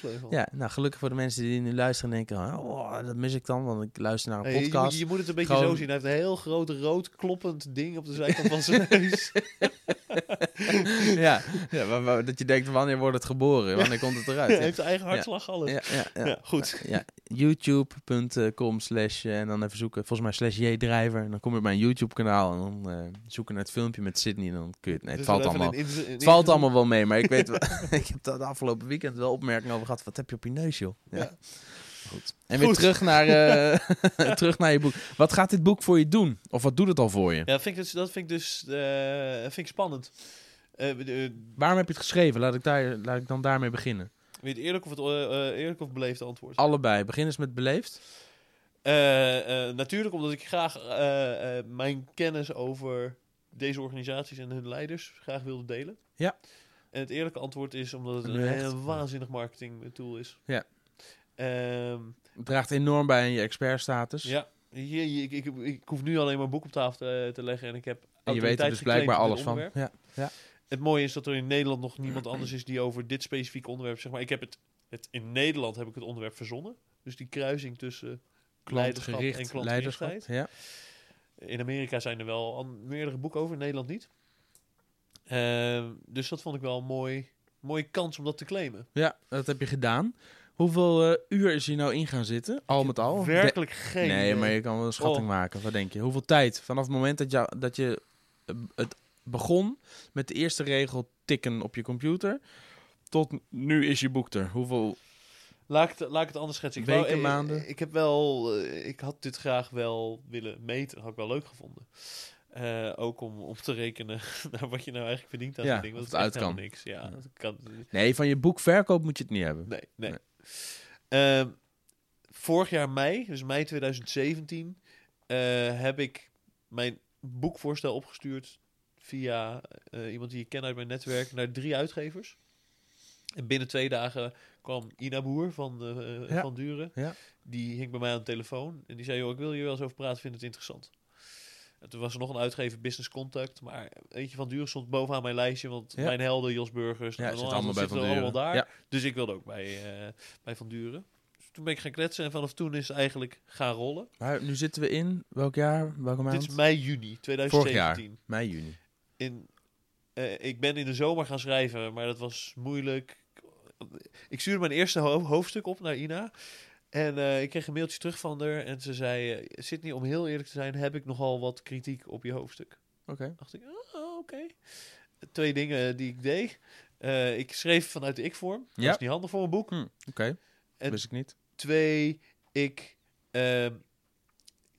een ja. nou gelukkig voor de mensen die nu luisteren en denken... Oh, dat mis ik dan, want ik luister naar een Hey, podcast. je moet het een beetje Gewoon- zo zien. Hij heeft een heel groot rood kloppend ding op de zijkant van zijn neus. ja, ja maar, maar dat je denkt, wanneer wordt het geboren? Wanneer komt het eruit? Hij heeft zijn eigen hartslag, alles. ja, ja, ja. Ja, goed. Ja, youtube.com slash eh, en dan even zoeken, volgens mij slash jdriver. En dan kom je op mijn YouTube kanaal en dan eh, zoeken naar het filmpje met Sydney en dan kun je het... Nee, het Dus valt allemaal, het valt allemaal wel mee, maar ik weet wel, ik heb de afgelopen weekend wel opmerkingen over gehad. Wat heb je op je neus, joh? Ja. Ja. Goed. En weer terug naar, eh, terug naar je boek. Wat gaat dit boek voor je doen? Of wat doet het al voor je? Ja, dat vind ik dus, dat vind ik dus eh, vind ik spannend. Eh, Waarom heb je het geschreven? Laat ik, daar, laat ik dan daarmee beginnen. weet je eerlijk of het eerlijk of beleefd antwoord? Allebei. Begin eens met beleefd. Natuurlijk omdat ik graag mijn kennis over deze organisaties en hun leiders graag wilde delen. Ja. En het eerlijke antwoord is omdat het En een heel waanzinnig marketing tool is. Ja. Ehm, Het draagt enorm bij aan je expertstatus. ja, ik, ik, ik hoef nu alleen maar een boek op tafel te, te leggen en ik heb En je weet er dus blijkbaar alles van. onderwerp. Ja. Het mooie is dat er in Nederland nog niemand anders is die over dit specifieke onderwerp, zeg maar, ik heb het, het in Nederland heb ik het onderwerp verzonnen. Dus die kruising tussen leiderschap en Klantgericht klantgerichtheid. Ja. In Amerika zijn er wel meerdere boeken over, in Nederland niet. Ehm, dus dat vond ik wel een mooi, mooie kans om dat te claimen. ja, dat heb je gedaan. Hoeveel eh, uur is je nou in gaan zitten? Al met al? Werkelijk geen nee, maar je kan wel een schatting Oh. maken. Wat denk je? Hoeveel tijd? Vanaf het moment dat je, dat je eh, het begon met de eerste regel tikken op je computer, tot nu is je boek er. Hoeveel? Laat ik het, laat ik het anders schetsen. Ik Weken, wou- maanden? Ik heb wel, eh, ik had dit graag wel willen meten. Dat had ik wel leuk gevonden. Eh, ook om, om te rekenen naar wat je nou eigenlijk verdient aan Ja, ding. want het uit kan. helemaal Niks. Ja, Ja. dat kan. Nee, van je boekverkoop moet je het niet hebben. Nee, nee. Nee. Ehm, vorig jaar mei, dus mei 2017, eh, heb ik mijn boekvoorstel opgestuurd via eh, iemand die ik ken uit mijn netwerk naar drie uitgevers. En binnen twee dagen kwam Ina Boer van, Ja. van Duren. Ja. Die hing bij mij aan de telefoon en die zei, joh, ik wil hier wel eens over praten, vind het interessant. En toen was er nog een uitgever, Business Contact. Maar weet je, Van Duren stond bovenaan mijn lijstje. Want Ja. mijn helden, Jos Burgers, Ja, zit allemaal bij zitten Van allemaal daar. Ja. Dus ik wilde ook bij, eh, bij Van Duren. Dus toen ben ik gaan kletsen en vanaf toen is het eigenlijk gaan rollen. Maar nu zitten we in welk jaar? Welke maand? Dit is mei, juni 2017. Mei, juni. In, eh, ik ben in de zomer gaan schrijven, maar dat was moeilijk. Ik stuurde mijn eerste ho- hoofdstuk op naar Ina. En eh, ik kreeg een mailtje terug van haar. En ze zei, eh, Sydney, om heel eerlijk te zijn, heb ik nogal wat kritiek op je hoofdstuk. Oké. dacht ik, oh, oké. Twee dingen die ik deed. Eh, ik schreef vanuit de ik-vorm. Dat Ja. is niet handig voor een boek. Hm, Oké. En- Wist ik niet. Twee, ik, ehm,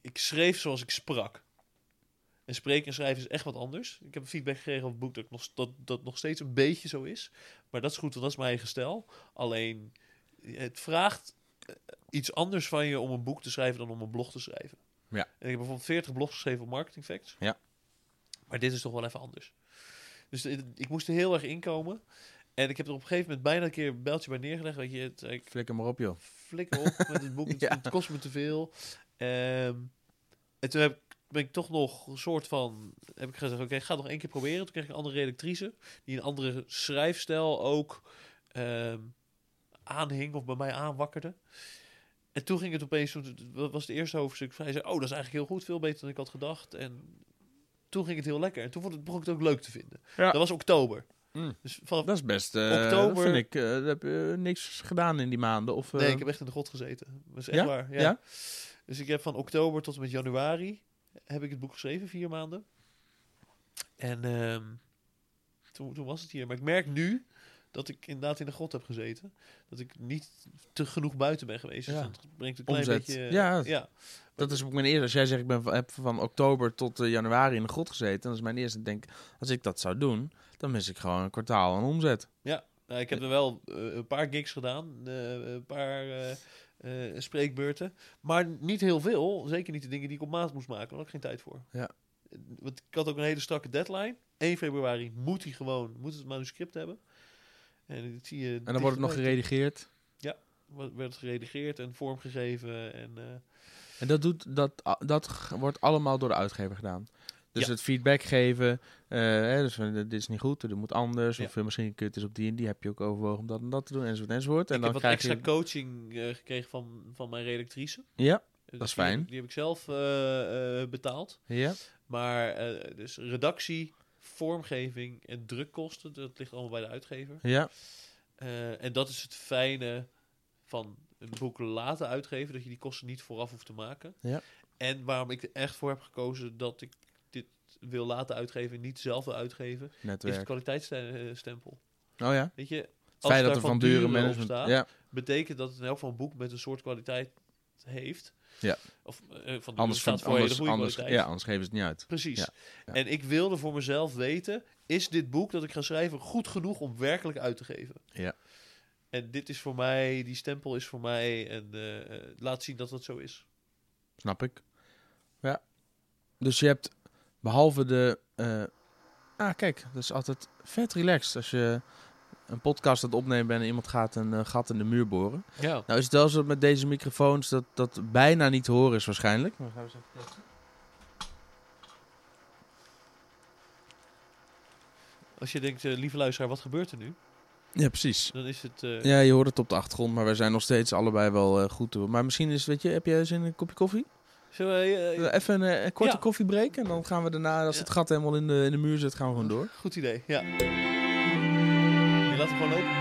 ik schreef zoals ik sprak. En spreken en schrijven is echt wat anders. Ik heb feedback gekregen op het boek dat, ik nog, dat dat nog steeds een beetje zo is. Maar dat is goed, want dat is mijn eigen stijl. Alleen, het vraagt eh, iets anders van je om een boek te schrijven dan om een blog te schrijven. Ja. En ik heb bijvoorbeeld 40 blogs geschreven op Marketing Facts. Ja. Maar dit is toch wel even anders. Dus ik moest er heel erg inkomen. En ik heb er op een gegeven moment bijna een keer een beltje bij neergelegd. Weet je, het, ik Flikker maar op, joh. flikker op met het boek. Het, Ja. het kost me te veel. Ehm, en toen heb, ik- ben ik toch nog een soort van... Heb ik gezegd, oké, ik ga het nog één keer proberen. Toen kreeg ik een andere redactrice. Die een andere schrijfstijl ook ehm, aanhing of bij mij aanwakkerde. En toen ging het opeens... was het eerste hoofdstuk. Hij zei, oh, dat is eigenlijk heel goed. Veel beter dan ik had gedacht. En toen ging het heel lekker. En toen vond het, begon ik het ook leuk te vinden. Ja. Dat was oktober. Mm. Dus vanaf... Dat is best... eh Oktober- vind ik... eh dat heb je niks gedaan in die maanden. Of, eh, Nee, ik heb echt in de grot gezeten. Dat is echt Ja? waar. Ja. Ja? Dus ik heb van oktober tot en met januari heb ik het boek geschreven, vier maanden. En ehm, toen, toen was het hier. Maar ik merk nu dat ik inderdaad in de grot heb gezeten. Dat ik niet te genoeg buiten ben geweest. Dus Ja. dat brengt een klein Omzet. beetje... Ja. ja. Dat is ook mijn eerste. Als jij zegt, ik ben van, heb van oktober tot eh, januari in de grot gezeten. Dan is mijn eerste. Denk, als ik dat zou doen, dan mis ik gewoon een kwartaal aan omzet. Nou, ik heb er wel eh, een paar gigs gedaan. eh, een paar eh, eh, spreekbeurten. Maar niet heel veel. Zeker niet de dingen die ik op maat moest maken. Daar had ik geen tijd voor. Ja. Want ik had ook een hele strakke deadline. 1 februari moet hij gewoon moet het manuscript hebben. En dat zie je. En dan wordt het nog geredigeerd. Wordt- Werd geredigeerd en vormgegeven. En, eh, En dat, doet, dat, dat wordt allemaal door de uitgever gedaan. Dus Ja. het feedback geven. eh, hè, dus van, dit is niet goed, dit moet anders. Ja. Of eh, misschien kun je het eens op die en die. Heb je ook overwogen om dat en dat te doen, enzovoort, enzovoort. En ik dan heb wat krijg extra je... coaching eh, gekregen van, van mijn redactrice. Ja, Dus Dat is die fijn. ik- Die heb ik zelf eh, eh, betaald. ja. Maar eh, dus redactie, vormgeving en drukkosten, dat ligt allemaal bij de uitgever. Ja, Eh, en dat is het fijne van een boek laten uitgeven, dat je die kosten niet vooraf hoeft te maken. Ja. En waarom ik er echt voor heb gekozen dat ik dit wil laten uitgeven en niet zelf wil uitgeven, is het netwerk. kwaliteitsstempel. Oh ja, Weet je, het als feit dat er Van dure management... staat, Ja, betekent dat het in elk geval een boek met een soort kwaliteit heeft. Ja. Of eh, van anders, staat voor anders, anders, ja, anders geven ze het niet uit. Precies. Ja, ja. En ik wilde voor mezelf weten, is dit boek dat ik ga schrijven goed genoeg om werkelijk uit te geven? Ja. En dit is voor mij, die stempel is voor mij en eh, eh, laat zien dat dat zo is. Snap ik. Ja. Dus je hebt, behalve de... eh, ah, kijk, dat is altijd vet relaxed als je een podcast aan het opnemen ben en iemand gaat een eh, gat in de muur boren. Ja. Nou is het wel zo met deze microfoons dat dat bijna niet te horen is waarschijnlijk. Maar gaan we eens even testen. Als je denkt, eh, lieve luisteraar, wat gebeurt er nu? Ja, precies. Dan is het... eh, Ja, je hoort het op de achtergrond, maar wij zijn nog steeds allebei wel goed toe. Maar misschien is, weet je, heb jij zin in een kopje koffie? Zullen we, Even een, een korte Ja. koffiebreak en dan gaan we daarna, als Ja. het gat helemaal in de, in de muur zit, gaan we gewoon door. Goed idee, ja. Laat hem gewoon lopen.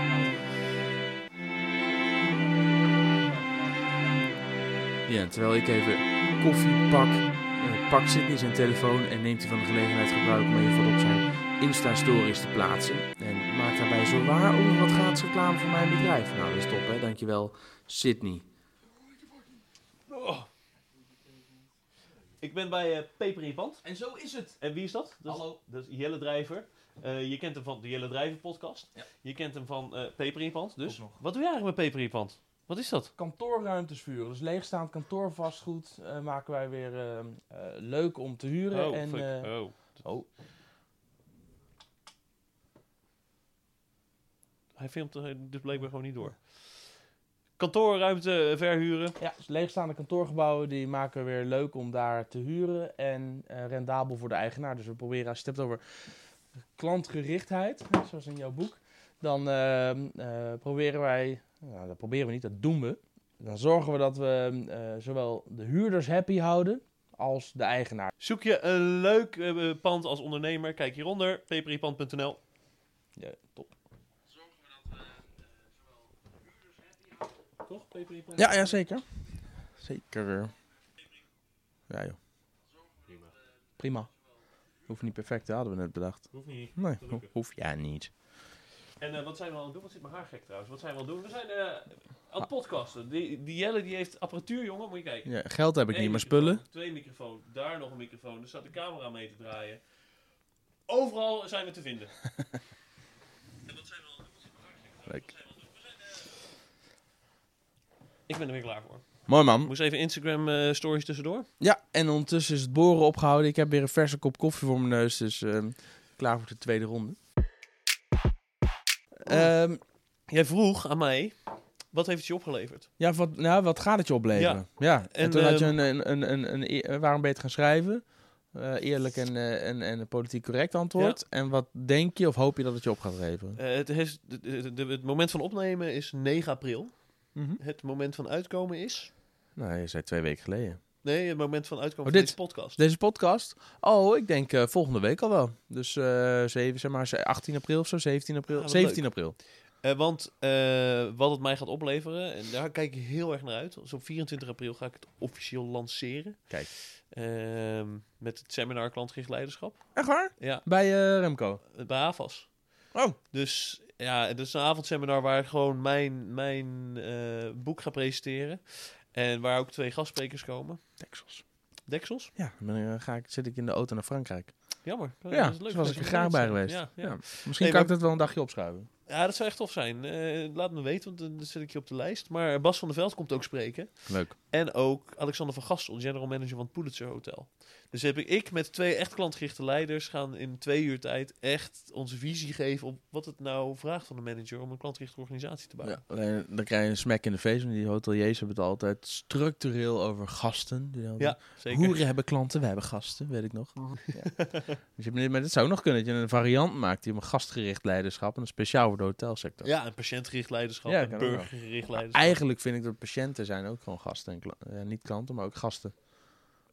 Ja, terwijl ik even koffie pak, eh, pakt Sidney zijn telefoon en neemt hij van de gelegenheid gebruik om even op zijn Insta-stories te plaatsen. En maakt daarbij zowaar ook nog wat gratis reclame voor mijn bedrijf. Nou, dat is top hè, dankjewel Sidney. Oh. Ik ben bij eh, Peper in Pand. En zo is het. En wie is dat? dat is- Hallo. dat is Jelle Drijver. Eh, je kent hem van de Jelle Drijver podcast. Ja. Je kent hem van Peper in Pand. Dus nog. wat doe je eigenlijk met Peper in Pand? Wat is dat? Kantoorruimtes vuren. Dus leegstaand kantoorvastgoed eh, maken wij weer eh, eh, leuk om te huren. Oh, en, oh. oh, Hij filmt dus blijkbaar gewoon niet door. Kantoorruimte verhuren. Ja, dus leegstaande kantoorgebouwen die maken we weer leuk om daar te huren en rendabel voor de eigenaar. Dus we proberen, als je het hebt over klantgerichtheid, zoals in jouw boek, dan eh, eh, proberen wij, nou, dat proberen we niet, dat doen we. Dan zorgen we dat we eh, zowel de huurders happy houden als de eigenaar. Zoek je een leuk eh, pand als ondernemer? Kijk hieronder, peperipand.nl. Ja, top. Toch, peperipand? Ja, ja, zeker. Zeker. Ja, joh. Prima. Prima. Hoeft niet perfect, hè, hadden we net bedacht. Hoeft niet. Nee, te lukken. hoef jij niet. En eh, wat zijn we aan het doen? Wat zit mijn haar gek trouwens? Wat zijn we aan het doen? We zijn eh, aan het podcasten. Die, die Jelle die heeft apparatuur, jongen. Moet je kijken. Ja, geld heb ik Eén niet, maar spullen. Twee microfoon, daar nog een microfoon. Er staat de camera mee te draaien. Overal zijn we te vinden. en wat zijn we aan het doen? Wat zit mijn haar gek Leuk. trouwens? Eh, Ik ben er weer klaar voor. Mooi man. Moest even Instagram eh, stories tussendoor. Ja, en ondertussen is het boren opgehouden. Ik heb weer een verse kop koffie voor mijn neus, dus ehm, klaar voor de tweede ronde. Ehm, Jij vroeg aan mij, wat heeft het je opgeleverd? ja, wat, nou, wat gaat het je opleveren? Ja, en, En, toen had je ehm, een, een, een, een, een- waarom ben je het gaan schrijven? Eh, eerlijk en, eh, en, en politiek correct antwoord. En wat denk je of hoop je dat het je op gaat leveren? Eh, het, is, de- de- de- het moment van opnemen is 9 april. Mhm. Het moment van uitkomen is... Nou, je zei twee weken geleden. Nee, het moment van uitkomen Oh, van dit? deze podcast. Deze podcast? Oh, ik denk eh, volgende week al wel. Dus eh 7, zeg maar 18 april of zo, 17 april. Ah, wat 17 april. Eh, want eh, wat het mij gaat opleveren, en daar kijk ik heel erg naar uit. Dus op 24 april ga ik het officieel lanceren. Kijk. Ehm, met het seminar klantgericht leiderschap. Echt waar? Ja, Bij eh, Remco. bij AFAS. Oh. Dus ja, het is een avondseminar waar ik gewoon mijn, mijn eh, boek ga presenteren. En waar ook twee gastsprekers komen. Texels. Deksels? Ja, dan ik- ga ik, zit ik in de auto naar Frankrijk. Jammer. Ja, dat is dus leuk was dat ik er graag bij geweest. Ja, ja. Ja. Misschien Nee, kan ik dat wel een dagje opschuiven. Ja, dat zou echt tof zijn. Eh, laat me weten, want dan zet ik je op de lijst. Maar Bas van der Veld komt ook spreken. Leuk. En ook Alexander van Gastel, general manager van het Pulitzer Hotel. Dus heb ik, ik met twee echt klantgerichte leiders gaan in twee uur tijd echt onze visie geven op wat het nou vraagt van de manager om een klantgerichte organisatie te bouwen. Ja, alleen dan krijg je een smack in de face. Want die hoteliers hebben het altijd structureel over gasten. Die Ja, zeker. Hoeren hebben klanten, wij hebben gasten, weet ik nog. Ja. Dus je, maar het zou ook nog kunnen dat je een variant maakt die om een gastgericht leiderschap en een speciaal voor de hotelsector. Ja, een patiëntgericht leiderschap, Ja, wel. burgergericht leiderschap. Eigenlijk vind ik dat patiënten zijn ook gewoon gasten. En ja, niet klanten, maar ook gasten.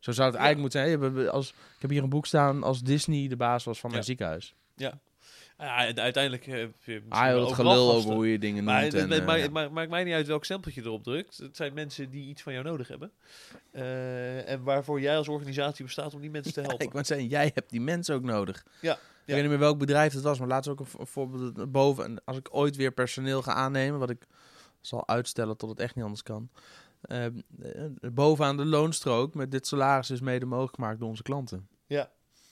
Zo zou het Ja. eigenlijk moeten zijn. Als, ik heb hier een boek staan als Disney de baas was van mijn Ja. ziekenhuis. Ja, en uiteindelijk... eh, heb je Ah, joh, overal gelul over hoe je dingen Maar noemt. het, en, het, eh, maakt- ja. het maakt- mij niet uit welk stempeltje erop drukt. Het zijn mensen die iets van jou nodig hebben. Eh, en waarvoor jij als organisatie bestaat om die mensen te helpen. Ik wou zeggen, jij hebt die mensen ook nodig. Ja, Ik ja. weet niet meer welk bedrijf het was, maar laatst ook een voorbeeld boven. En als ik ooit weer personeel ga aannemen, wat ik zal uitstellen tot het echt niet anders kan. Eh, eh, bovenaan de loonstrook met dit salaris is mede mogelijk gemaakt door onze klanten.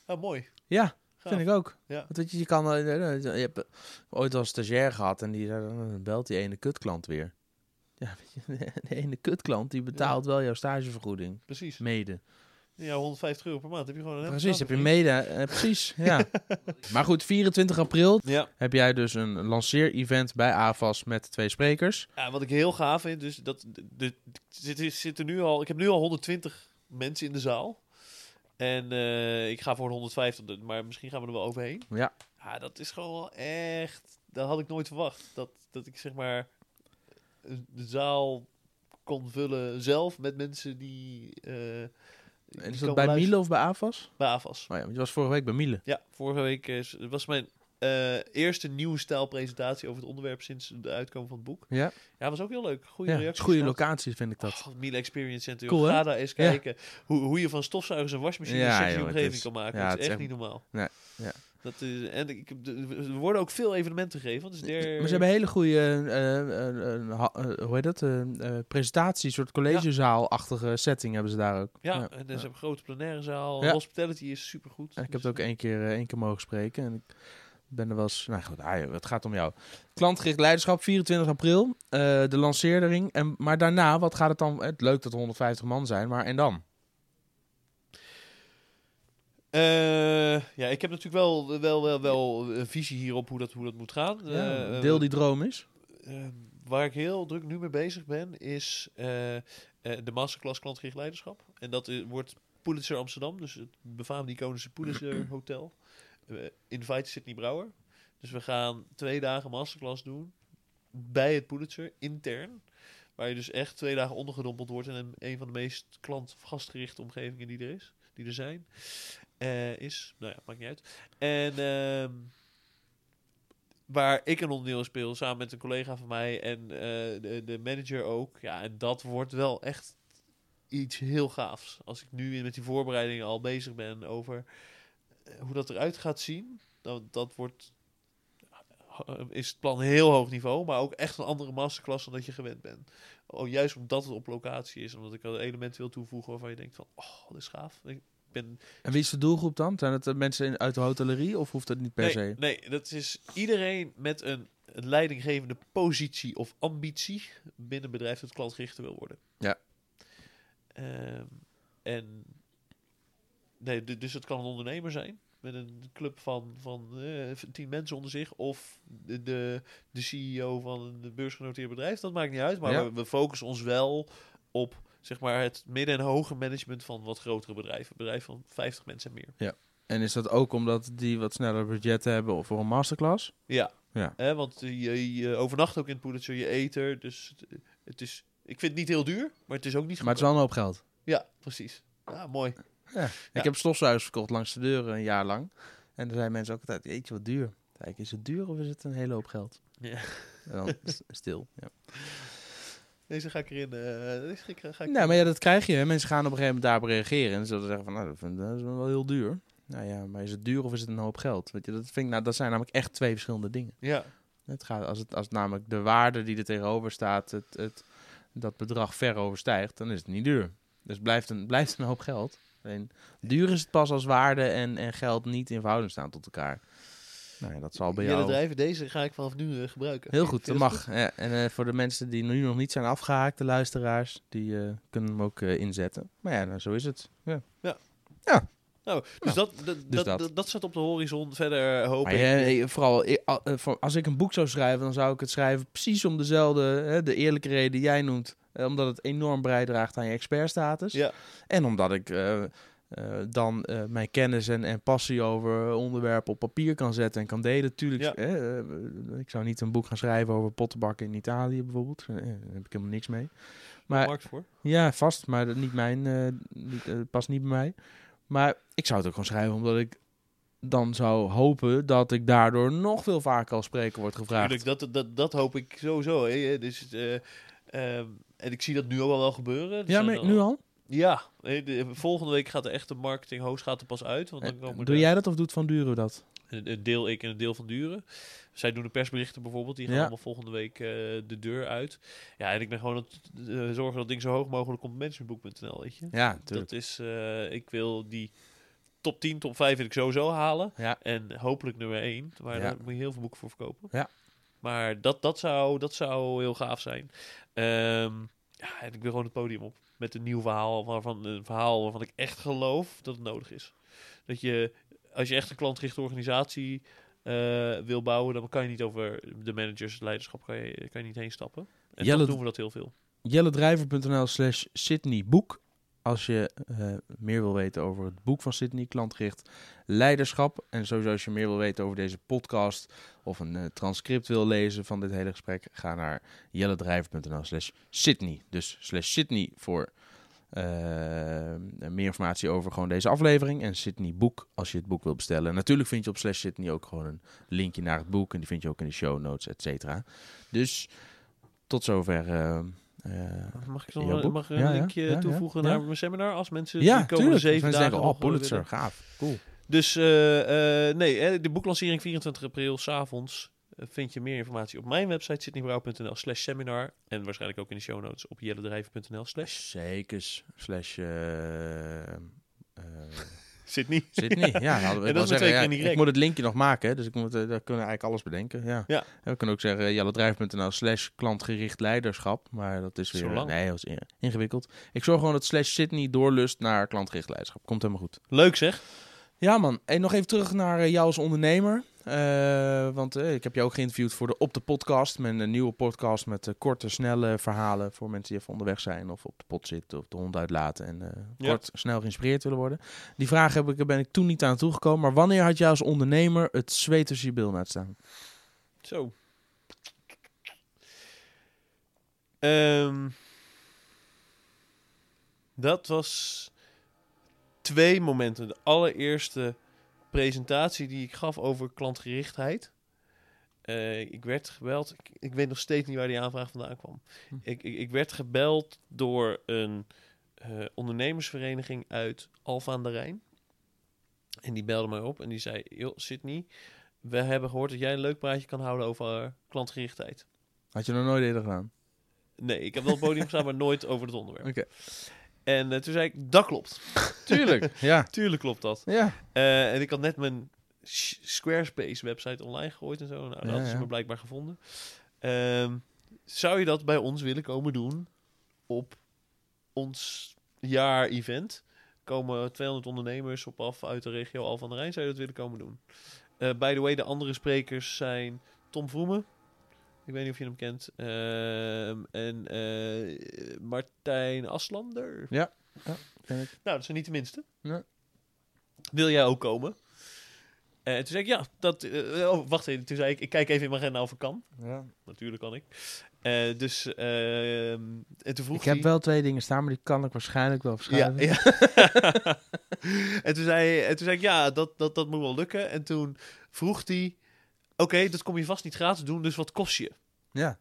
Oh, mooi. Ja, Gaaf. vind ik ook. Ja. Want weet je, je kan, eh, je hebt ooit als stagiair gehad en die dan belt die ene kutklant weer. Ja, weet je, de ene kutklant die betaalt wel jouw stagevergoeding. Precies. Mede. Ja, 150 euro per maand heb je gewoon een Precies, heb je mede. eh, precies, ja. maar goed, 24 april Ja. heb jij dus een lanceer-event bij AVAS met twee sprekers. ja, wat ik heel gaaf vind, dus dat de, zit, zitten nu al, ik heb nu al 120 mensen in de zaal. En eh, ik ga voor de 150, maar misschien gaan we er wel overheen. Ja. Ja, dat is gewoon wel echt, dat had ik nooit verwacht. Dat, dat ik zeg maar de zaal kon vullen zelf met mensen die... eh, die En is dat bij luisteren. Miele of bij AVAS? Bij AFAS. Oh ja, want je was vorige week bij Miele. Ja, vorige week is, het was mijn eh, eerste nieuwe stijlpresentatie over het onderwerp sinds de uitkomen van het boek. Ja, Ja, was ook heel leuk. Goede ja reacties. goede gehad. locatie vind ik dat. Oh, Miele Experience Center. Cool? Ga daar eens Ja. kijken hoe, hoe je van stofzuigers en wasmachines Ja, een omgeving is- kan maken. ja, dat is is echt echt- niet normaal. Nee, ja. Dat is, en ik, er worden ook veel evenementen gegeven. Der, Maar ze hebben hele goede, eh, ha- eh, hoe heet dat, presentatie, soort collegezaal-achtige setting hebben ze daar ook. ja, Ja, en ze hebben een grote plenaire zaal. Hospitality is supergoed. Ik heb Dus, het ook één keer, één keer mogen spreken en ik ben er wel eens, nou goed, ah, het gaat om jou. Klantgericht leiderschap, 24 april, de lancering. En, maar daarna, wat gaat het dan, het leuk dat er 150 man zijn, maar en dan? Eh, ja, ik heb natuurlijk wel, wel, wel, wel een visie hierop hoe dat, hoe dat moet gaan. Ja, Eh, deel die droom is. Eh, waar ik heel druk nu mee bezig ben, is eh, eh, de masterclass klantgericht leiderschap. En dat eh, wordt Pulitzer Amsterdam, dus het befaamde iconische Pulitzer Hotel. Uh, invite Sydney Brouwer. Dus we gaan twee dagen masterclass doen bij het Pulitzer, intern. Waar je dus echt twee dagen ondergedompeld wordt in een, een van de meest klant- of gastgerichte omgevingen die er is, die er zijn. Eh, is, nou ja, maakt niet uit. En ehm, waar ik een onderdeel speel, samen met een collega van mij en eh, de, de manager ook. Ja, en dat wordt wel echt iets heel gaafs. Als ik nu met die voorbereidingen al bezig ben over eh, hoe dat eruit gaat zien, dan dat wordt is het plan heel hoog niveau, maar ook echt een andere masterclass dan dat je gewend bent. Oh, juist omdat het op locatie is, omdat ik al elementen wil toevoegen waarvan je denkt van, oh, dat is gaaf. Ben En wie is de doelgroep dan? Zijn het de mensen in- uit de hotellerie of hoeft dat niet per nee, se? Nee, dat is iedereen met een, een leidinggevende positie of ambitie binnen een bedrijf dat klantgericht wil worden. Ja. Ehm, en nee, du- dus het kan een ondernemer zijn met een club van, van eh, tien mensen onder zich of de, de, de CEO van een beursgenoteerd bedrijf. Dat maakt niet uit, maar Ja. we, we focussen ons wel op zeg maar het midden- en hoger management van wat grotere bedrijven. Bedrijven van 50 mensen en meer. En is dat ook omdat die wat sneller budgetten hebben voor een masterclass? Ja, Ja. Want je, je overnacht ook in het Pulitzer, je eet er. Dus het, het is, ik vind het niet heel duur, maar het is ook niet Maar het is wel een hoop geld. Ja, precies. Ja, mooi. Ja. Ik heb stofzuigers verkocht langs de deuren een jaar lang. En er zijn mensen ook altijd, weet je wat duur? Kijk, is het duur of is het een hele hoop geld? Ja. En dan stil. Ja. Deze ga ik erin. deze ga ik, ga ik Nou, maar ja, dat krijg je. hè. Mensen gaan op een gegeven moment daarop reageren. En zullen zeggen van, nou, dat, vind- dat is wel heel duur. Nou ja, maar is het duur of is het een hoop geld? Weet je, dat, vind ik, nou, dat zijn namelijk echt twee verschillende dingen. Ja, Het gaat, als, het, als het namelijk de waarde die er tegenover staat, het, het, dat bedrag ver overstijgt, dan is het niet duur. Dus blijft een, blijft een hoop geld. Alleen, duur is het pas als waarde en, en geld niet in verhouding staan tot elkaar. Nou ja, dat zal bij Jelle jou... Drijven, deze ga ik vanaf nu eh, gebruiken. Heel goed, dat goed? mag. Ja, en eh, voor de mensen die nu nog niet zijn afgehaakt, de luisteraars, die eh, kunnen hem ook eh, inzetten. Maar ja, nou, zo is het. Ja. Nou, dus, Nou, dat, dat, dus dat, dat. dat, staat op de horizon. Verder hoop Maar ik... ja, vooral, al- voor- als ik een boek zou schrijven, dan zou ik het schrijven precies om dezelfde, hè, de eerlijke reden die jij noemt. Omdat het enorm bijdraagt aan je expertstatus. Ja, En omdat ik eh, dan eh, mijn kennis en, en passie over onderwerpen op papier kan zetten en kan delen. Tuurlijk, Ja. eh, ik zou niet een boek gaan schrijven over pottenbakken in Italië bijvoorbeeld. Eh, daar heb ik helemaal niks mee. Maar markt voor. ja, vast, maar dat niet mijn, niet, past niet bij mij. Maar ik zou het ook gewoon schrijven omdat ik dan zou hopen dat ik daardoor nog veel vaker als spreker word gevraagd. Tuurlijk, dat, dat, dat hoop ik sowieso. Hè. Dus, en ik zie dat nu ook al wel gebeuren. Er Ja, maar nu al? Ja, eh, de, volgende week gaat de echte marketing host gaat er pas uit. Want dan Eh, komen Doe jij dat of doet Van Duren dat? Een, een deel ik en een deel van Duren. Zij doen de persberichten bijvoorbeeld. Die gaan Ja. allemaal volgende week eh, de deur uit. Ja, en ik ben gewoon het, eh, zorgen dat het ding zo hoog mogelijk op managementboek.nl, weet je. Ja, natuurlijk. Dat is, eh, ik wil die top 10, top 5 wil ik sowieso halen. Ja. En hopelijk nummer 1. Maar Ja. daar moet je heel veel boeken voor verkopen. Ja. Maar dat, dat, zou, dat zou heel gaaf zijn. Ehm, ja, en ik wil gewoon het podium op met een nieuw verhaal waarvan een verhaal waarvan ik echt geloof dat het nodig is. Dat je als je echt een klantgerichte organisatie eh, wil bouwen, dan kan je niet over de managers, het leiderschap, kan je, kan je niet heen stappen. En Jelle- toch doen we dat heel veel. jelledrijver.nl slash Sydney Boek. Als je eh, meer wil weten over het boek van Sydney, klantgericht leiderschap. En sowieso als je meer wil weten over deze podcast of een eh, transcript wil lezen van dit hele gesprek, ga naar jelledrijver.nl slash Sydney. Dus slash Sydney voor eh, meer informatie over gewoon deze aflevering. En Sydney Boek als je het boek wil bestellen. En natuurlijk vind je op slash Sydney ook gewoon een linkje naar het boek. En die vind je ook in de show notes, et cetera. Dus tot zover... Mag ik mag ik een linkje toevoegen naar mijn seminar? Als mensen ja, die komen tuurlijk. zeven dagen denken, oh, Pulitzer, gaaf, cool. Dus eh, eh, nee, hè, de boeklancering 24 april s'avonds eh, vind je meer informatie op mijn website sydneybrouw.nl slash seminar. En waarschijnlijk ook in de show notes op jellendrijven.nl slash Zekers, slash eh, Sydney. Sydney. Ja, we En ik dat zeggen, ja, ik moet het linkje nog maken, dus ik moet, eh, daar kunnen we eigenlijk alles bedenken. Ja. Ja. En we kunnen ook zeggen jelledrijf.nl slash klantgericht leiderschap, maar dat is weer nee, dat is in- ingewikkeld. Ik zorg gewoon dat slash Sydney doorlust naar klantgericht leiderschap. Komt helemaal goed. Leuk zeg. Ja man, en nog even terug naar eh, jou als ondernemer. Eh, want eh, ik heb je ook geïnterviewd voor de Op de Podcast. Mijn nieuwe podcast met eh, korte, snelle verhalen voor mensen die even onderweg zijn of op de pot zitten of de hond uitlaten en Ja. kort, snel geïnspireerd willen worden. Die vraag heb ik, ben ik toen niet aan toegekomen. Maar wanneer had jij als ondernemer het zweet tussen je uitstaan? Zo. Ehm, dat was twee momenten. De allereerste presentatie die ik gaf over klantgerichtheid. Eh, ik werd gebeld. Ik, ik weet nog steeds niet waar die aanvraag vandaan kwam. Hm. Ik, ik, ik werd gebeld door een eh, ondernemersvereniging uit Alphen aan de Rijn. En die belde mij op en die zei: Joh, Sydney, we hebben gehoord dat jij een leuk praatje kan houden over klantgerichtheid. Had je nog nooit eerder gedaan? Nee, ik heb wel op het podium gestaan, maar nooit over het onderwerp. Oké. En eh, toen zei ik, dat klopt. Tuurlijk. ja. Tuurlijk klopt dat. Ja. Eh, en ik had net mijn Squarespace website online gegooid en zo. Nou, dat Ja, hadden ze ja. me blijkbaar gevonden. Ehm, zou je dat bij ons willen komen doen op ons jaar-event? Komen 200 ondernemers op af uit de regio Al van der Rijn. Zou je dat willen komen doen? Eh by the way, de andere sprekers zijn Tom Vroemen. Ik weet niet of je hem kent. Ehm, en eh, Martijn Aslander. ken ik. Nou, dat zijn niet de minste. Nee. Wil jij ook komen? En toen zei ik, ja, dat... eh, oh, wacht even. Toen zei ik, ik kijk even in mijn agenda of ik kan. Ja. Natuurlijk kan ik. Eh, dus, ehm en toen vroeg Ik heb wel twee dingen staan, maar die kan ik waarschijnlijk wel verschuiven. Ja, ja. en, toen zei, en toen zei ik, ja, dat, dat, dat moet wel lukken. En toen vroeg hij, oké, dat kom je vast niet gratis doen, dus wat kost je? ja.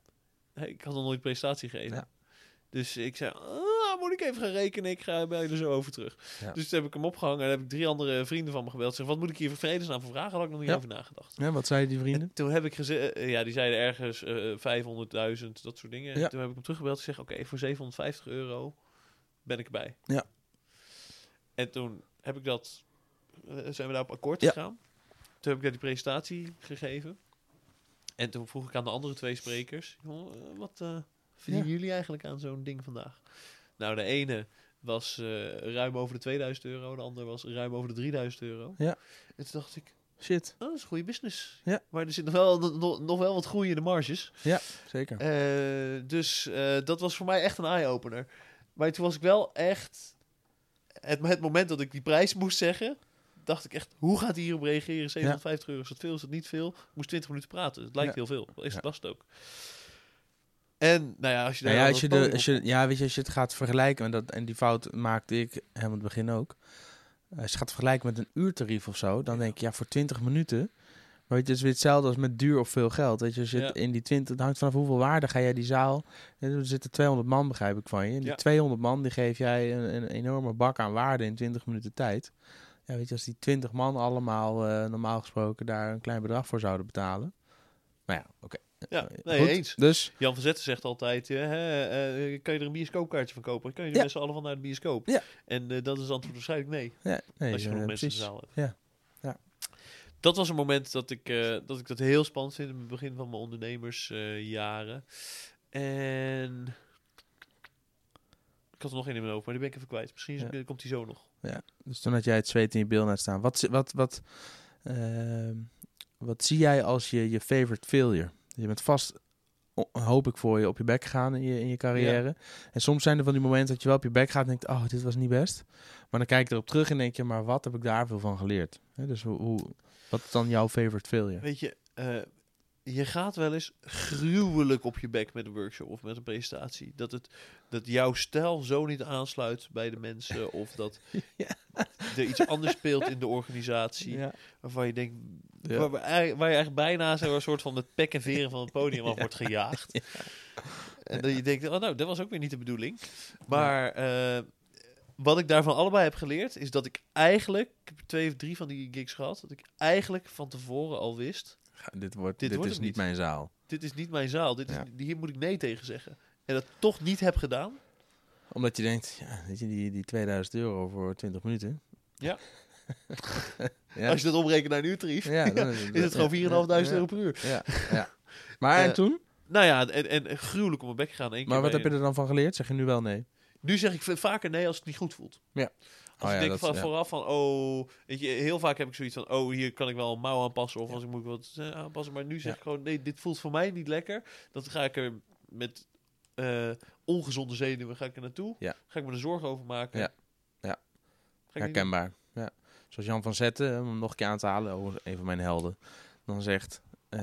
Ik had nog nooit presentatie gegeven. Ja. Dus ik zei, ah, moet ik even gaan rekenen? Ik ga bij er zo over terug. Ja. Dus toen heb ik hem opgehangen en heb ik drie andere vrienden van me gebeld. Zeg, wat moet ik hier voor vredesnaam voor vragen? Had ik nog niet Ja. over nagedacht. Ja, wat zeiden die vrienden? En toen heb ik gezegd, ja, die zeiden ergens eh 500.000, dat soort dingen. Ja. En toen heb ik hem teruggebeld en gezegd, oké, voor 750 euro ben ik erbij. Ja. En toen heb ik dat, eh, zijn we daar op akkoord Ja. gegaan. Toen heb ik daar die presentatie gegeven. En toen vroeg ik aan de andere twee sprekers, "Joh, eh, wat eh verdienen jullie eigenlijk aan zo'n ding vandaag? Nou, de ene was eh, ruim over de 2000 euro, de andere was ruim over de 3000 euro. Ja. En toen dacht ik, Shit. Oh, dat is een goede business. Ja. Maar er zit nog wel, nog, nog wel wat groei in de marges. Zeker. Eh, dus dat was voor mij echt een eye-opener. Maar toen was ik wel echt... Het, het moment dat ik die prijs moest zeggen... dacht ik echt, hoe gaat hij hierop reageren? 750 euro, is dat veel? Is dat niet veel? Ik moest 20 minuten praten. Het lijkt heel veel. Is het was het ook. En, nou ja, als je daar Nou ja, als je, de, als je, ja, weet je, als je het gaat vergelijken, en, dat, en die fout maakte ik helemaal in het begin ook. Eh, Als je gaat vergelijken met een uurtarief of zo, dan Ja. denk je, ja, voor 20 minuten. Maar weet je, het is weer hetzelfde als met duur of veel geld. Weet je, als je Ja. in die 20, het hangt vanaf hoeveel waarde ga jij die zaal. Er zitten 200 man, begrijp ik van je. En die Ja. 200 man, die geef jij een, een enorme bak aan waarde in 20 minuten tijd. Ja, weet je, als die 20 man allemaal eh, normaal gesproken daar een klein bedrag voor zouden betalen. Nou ja, oké. Ja, Eh, nee, goed. eens. Dus, Jan van Zetten zegt altijd, eh, hè, kan je er een bioscoopkaartje van kopen? Kan je er Ja. met z'n allen van naar de bioscoop? Ja. En dat is het antwoord waarschijnlijk nee. ja, nee, als je genoeg mensen in de zaal hebt. Ja. Ja. Dat was een moment dat ik, dat ik dat heel spannend vind in het begin van mijn ondernemersjaren. en had er nog één in mijn hoofd, maar die ben ik even kwijt. Misschien komt die zo nog. Dus toen had jij het zweet in je bil net staan. Wat, wat, wat, ehm, wat zie jij als je, je favorite failure? Je bent vast, hoop ik voor je, op je bek gegaan in je, in je carrière. En soms zijn er van die momenten dat je wel op je bek gaat en denkt, oh, dit was niet best. Maar dan kijk je erop terug en denk je, maar wat heb ik daar veel van geleerd? Dus hoe, hoe, wat is dan jouw favorite failure? Weet je, eh, je gaat wel eens gruwelijk op je bek met een workshop of met een presentatie. Dat, het, dat jouw stijl zo niet aansluit bij de mensen. Of dat Ja. er iets anders speelt in de organisatie. Ja. Waarvan je denkt, Ja. waar, waar, je eigenlijk bijna zo een soort van het pek en veren van het podium af wordt gejaagd. En dat je denkt, oh nou, dat was ook weer niet de bedoeling. Maar eh, wat ik daarvan allebei heb geleerd, is dat ik eigenlijk, ik heb twee of drie van die gigs gehad, dat ik eigenlijk van tevoren al wist, dit wordt, Dit dit wordt is niet mijn zaal. dit is niet mijn zaal, dit is, hier moet ik nee tegen zeggen. En dat toch niet heb gedaan. Omdat je denkt, ja, weet je, die, die 2000 euro voor 20 minuten. Ja. ja. Als je dat omrekent naar een uurtarief, Ja, dan is het gewoon 4.500 euro per uur. Ja, ja. Maar Eh, en toen? Nou ja, en, en gruwelijk op mijn bek gegaan. één Maar keer wat heb je er dan van geleerd? Zeg je nu wel nee? Nu zeg ik vaker nee als het niet goed voelt. Ja. Als Oh ik ja, denk van ja. vooraf van, oh, weet je, heel vaak heb ik zoiets van, oh, hier kan ik wel een mouw aanpassen of als ik moet wat eh, aanpassen. Maar nu zeg ik gewoon, nee, dit voelt voor mij niet lekker. Dat ga ik er met eh, ongezonde zenuwen ga ik er naartoe. Ja. Ga ik me er zorgen over maken. Ja. Ja. Herkenbaar. Ja. Zoals Jan van Zetten, om hem nog een keer aan te halen, oh, een van mijn helden, dan zegt eh,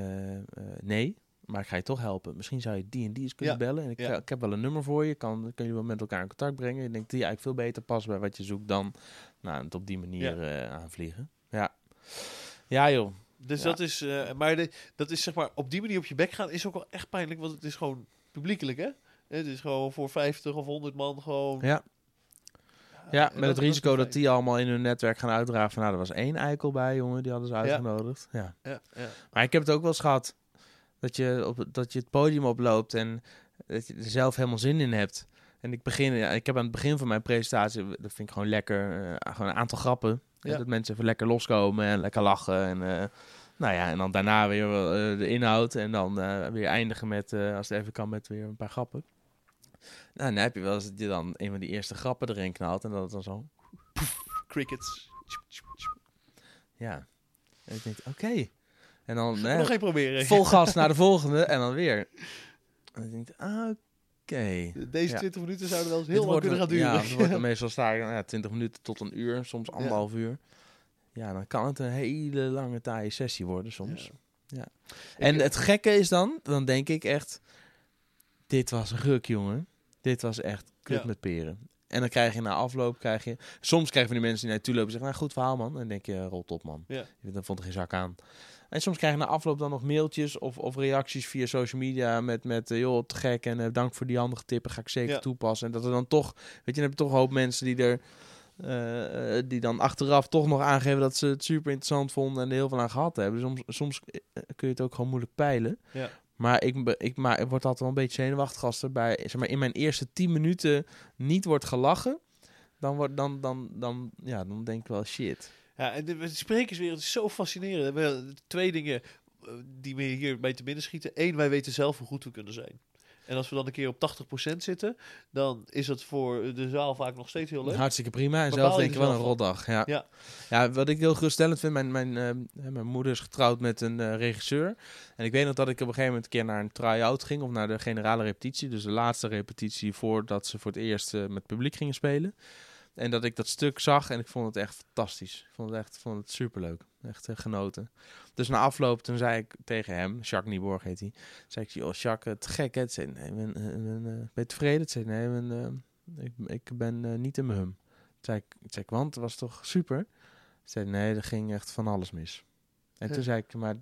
nee, maar ik ga je toch helpen. Misschien zou je die en die eens kunnen Ja. bellen. En ik, Ja. ik heb wel een nummer voor je, kan, kan je wel met elkaar in contact brengen. Ik denk die eigenlijk veel beter past bij wat je zoekt dan nou, het op die manier eh, aanvliegen. Ja. Ja joh. Dus dat is, eh, maar de, dat is zeg maar, op die manier op je bek gaan is ook wel echt pijnlijk, want het is gewoon publiekelijk, hè? Het is gewoon voor 50 of 100 man gewoon. Ja. Ja, met het risico dat die allemaal in hun netwerk gaan uitdragen. Van, nou, er was één eikel bij, jongen, die hadden ze uitgenodigd. Ja. Ja, ja. Maar ik heb het ook wel eens gehad dat je, op, dat je het podium oploopt en dat je er zelf helemaal zin in hebt. En ik begin, ja, ik heb aan het begin van mijn presentatie, dat vind ik gewoon lekker, eh, gewoon een aantal grappen. Ja. Dat mensen even lekker loskomen en lekker lachen. En, eh, nou ja, en dan daarna weer eh, de inhoud en dan weer eindigen met, als het even kan, met weer een paar grappen. Nou, dan heb je wel eens dat je dan een van die eerste grappen erin knalt en dat het dan zo, Crickets. ja. En ik denk, oké. En dan, hè, Nog proberen. vol gas naar de volgende en dan weer. En ik denk, ah, oké. Deze Ja. 20 minuten zouden wel eens heel lang kunnen gaan een- duren. Ja, het wordt dan meestal sta ik ja, 20 minuten tot een uur, soms anderhalf uur. Ja, dan kan het een hele lange taaie sessie worden soms. Ja. En het gekke is dan, dan denk ik echt, dit was ruk, jongen. Dit was echt kut Ja. met peren. En dan krijg je na afloop, krijg je... Soms krijg je van die mensen die naar je toe lopen en zeggen, nou goed verhaal man. En dan denk je, rot op man. Ja. Dan vond er geen zak aan. En soms krijg je na afloop dan nog mailtjes of, of reacties via social media met, met eh, joh, te gek en eh, dank voor die handige tippen, ga ik zeker Ja. toepassen. En dat er dan toch, weet je, dan heb je toch een hoop mensen die er, eh, eh, die dan achteraf toch nog aangeven dat ze het super interessant vonden en er heel veel aan gehad hebben. Soms, soms eh, kun je het ook gewoon moeilijk peilen. Ja. Maar ik, ik, maar word altijd wel een beetje zenuwachtig als er bij, zeg maar, in mijn eerste 10 minuten niet wordt gelachen. Dan, dan, dan, dan, ja, dan denk ik wel shit. Ja, en de, sprekerswereld is zo fascinerend. Twee dingen eh, die me hierbij te binnen schieten. Eén, wij weten zelf hoe goed we kunnen zijn. En als we dan een keer op 80% zitten, dan is het voor de zaal vaak nog steeds heel leuk. Hartstikke prima. En zelf denk ik wel een rotdag. Ja. Ja. Ja. wat ik heel geruststellend vind, mijn, mijn, eh, mijn moeder is getrouwd met een eh, regisseur. En ik weet nog dat ik op een gegeven moment een keer naar een try-out ging, of naar de generale repetitie. Dus de laatste repetitie voordat ze voor het eerst eh, met publiek gingen spelen. En dat ik dat stuk zag en ik vond het echt fantastisch. Ik vond het echt vond het superleuk. Echt eh, genoten. Dus na afloop, toen zei ik tegen hem, Jacques Nieborg heet hij. zei ik, joh, Jacques, het gek hè? Het zei, nee, ben, eh, ben, eh, ben je tevreden? Het zei, nee, ik ben, ik, ik ben niet in mijn hum. Zei ik, zei ik, want het was toch super? Zei nee, er ging echt van alles mis. En Ja. toen zei ik, maar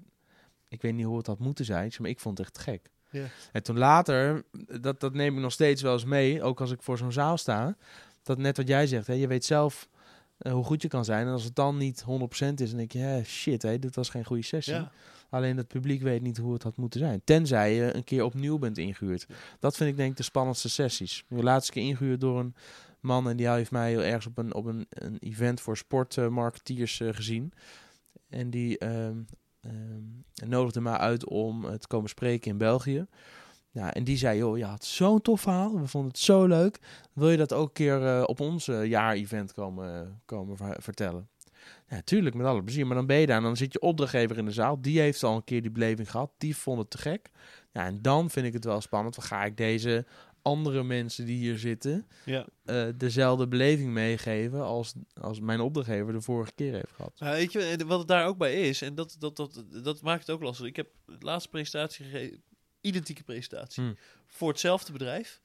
ik weet niet hoe het had moeten zijn. Maar ik vond het echt gek. Ja. En toen later, dat, dat neem ik nog steeds wel eens mee, ook als ik voor zo'n zaal sta. Dat net wat jij zegt, hè, je weet zelf eh, hoe goed je kan zijn. En als het dan niet 100% is, dan denk je, hè, shit, hè, dit was geen goede sessie. Ja. Alleen het publiek weet niet hoe het had moeten zijn. Tenzij je een keer opnieuw bent ingehuurd. Dat vind ik denk ik de spannendste sessies. De laatste keer ingehuurd door een man en die heeft mij heel ergens op een, op een, een event voor sportmarketeers eh, gezien. En die ehm, ehm, nodigde mij uit om eh, te komen spreken in België. Ja, en die zei, joh, je had zo'n tof verhaal. We vonden het zo leuk. Wil je dat ook een keer eh, op ons eh, jaar-event komen, komen ver- vertellen? Ja, tuurlijk, met alle plezier. Maar dan ben je daar en dan zit je opdrachtgever in de zaal. Die heeft al een keer die beleving gehad. Die vond het te gek. Ja, en dan vind ik het wel spannend. Dan ga ik deze andere mensen die hier zitten... Ja. eh, dezelfde beleving meegeven als, als mijn opdrachtgever de vorige keer heeft gehad. Nou, weet je, wat het daar ook bij is, en dat, dat, dat, dat maakt het ook lastig. Ik heb de laatste presentatie gegeven, identieke presentatie, Hmm. voor hetzelfde bedrijf,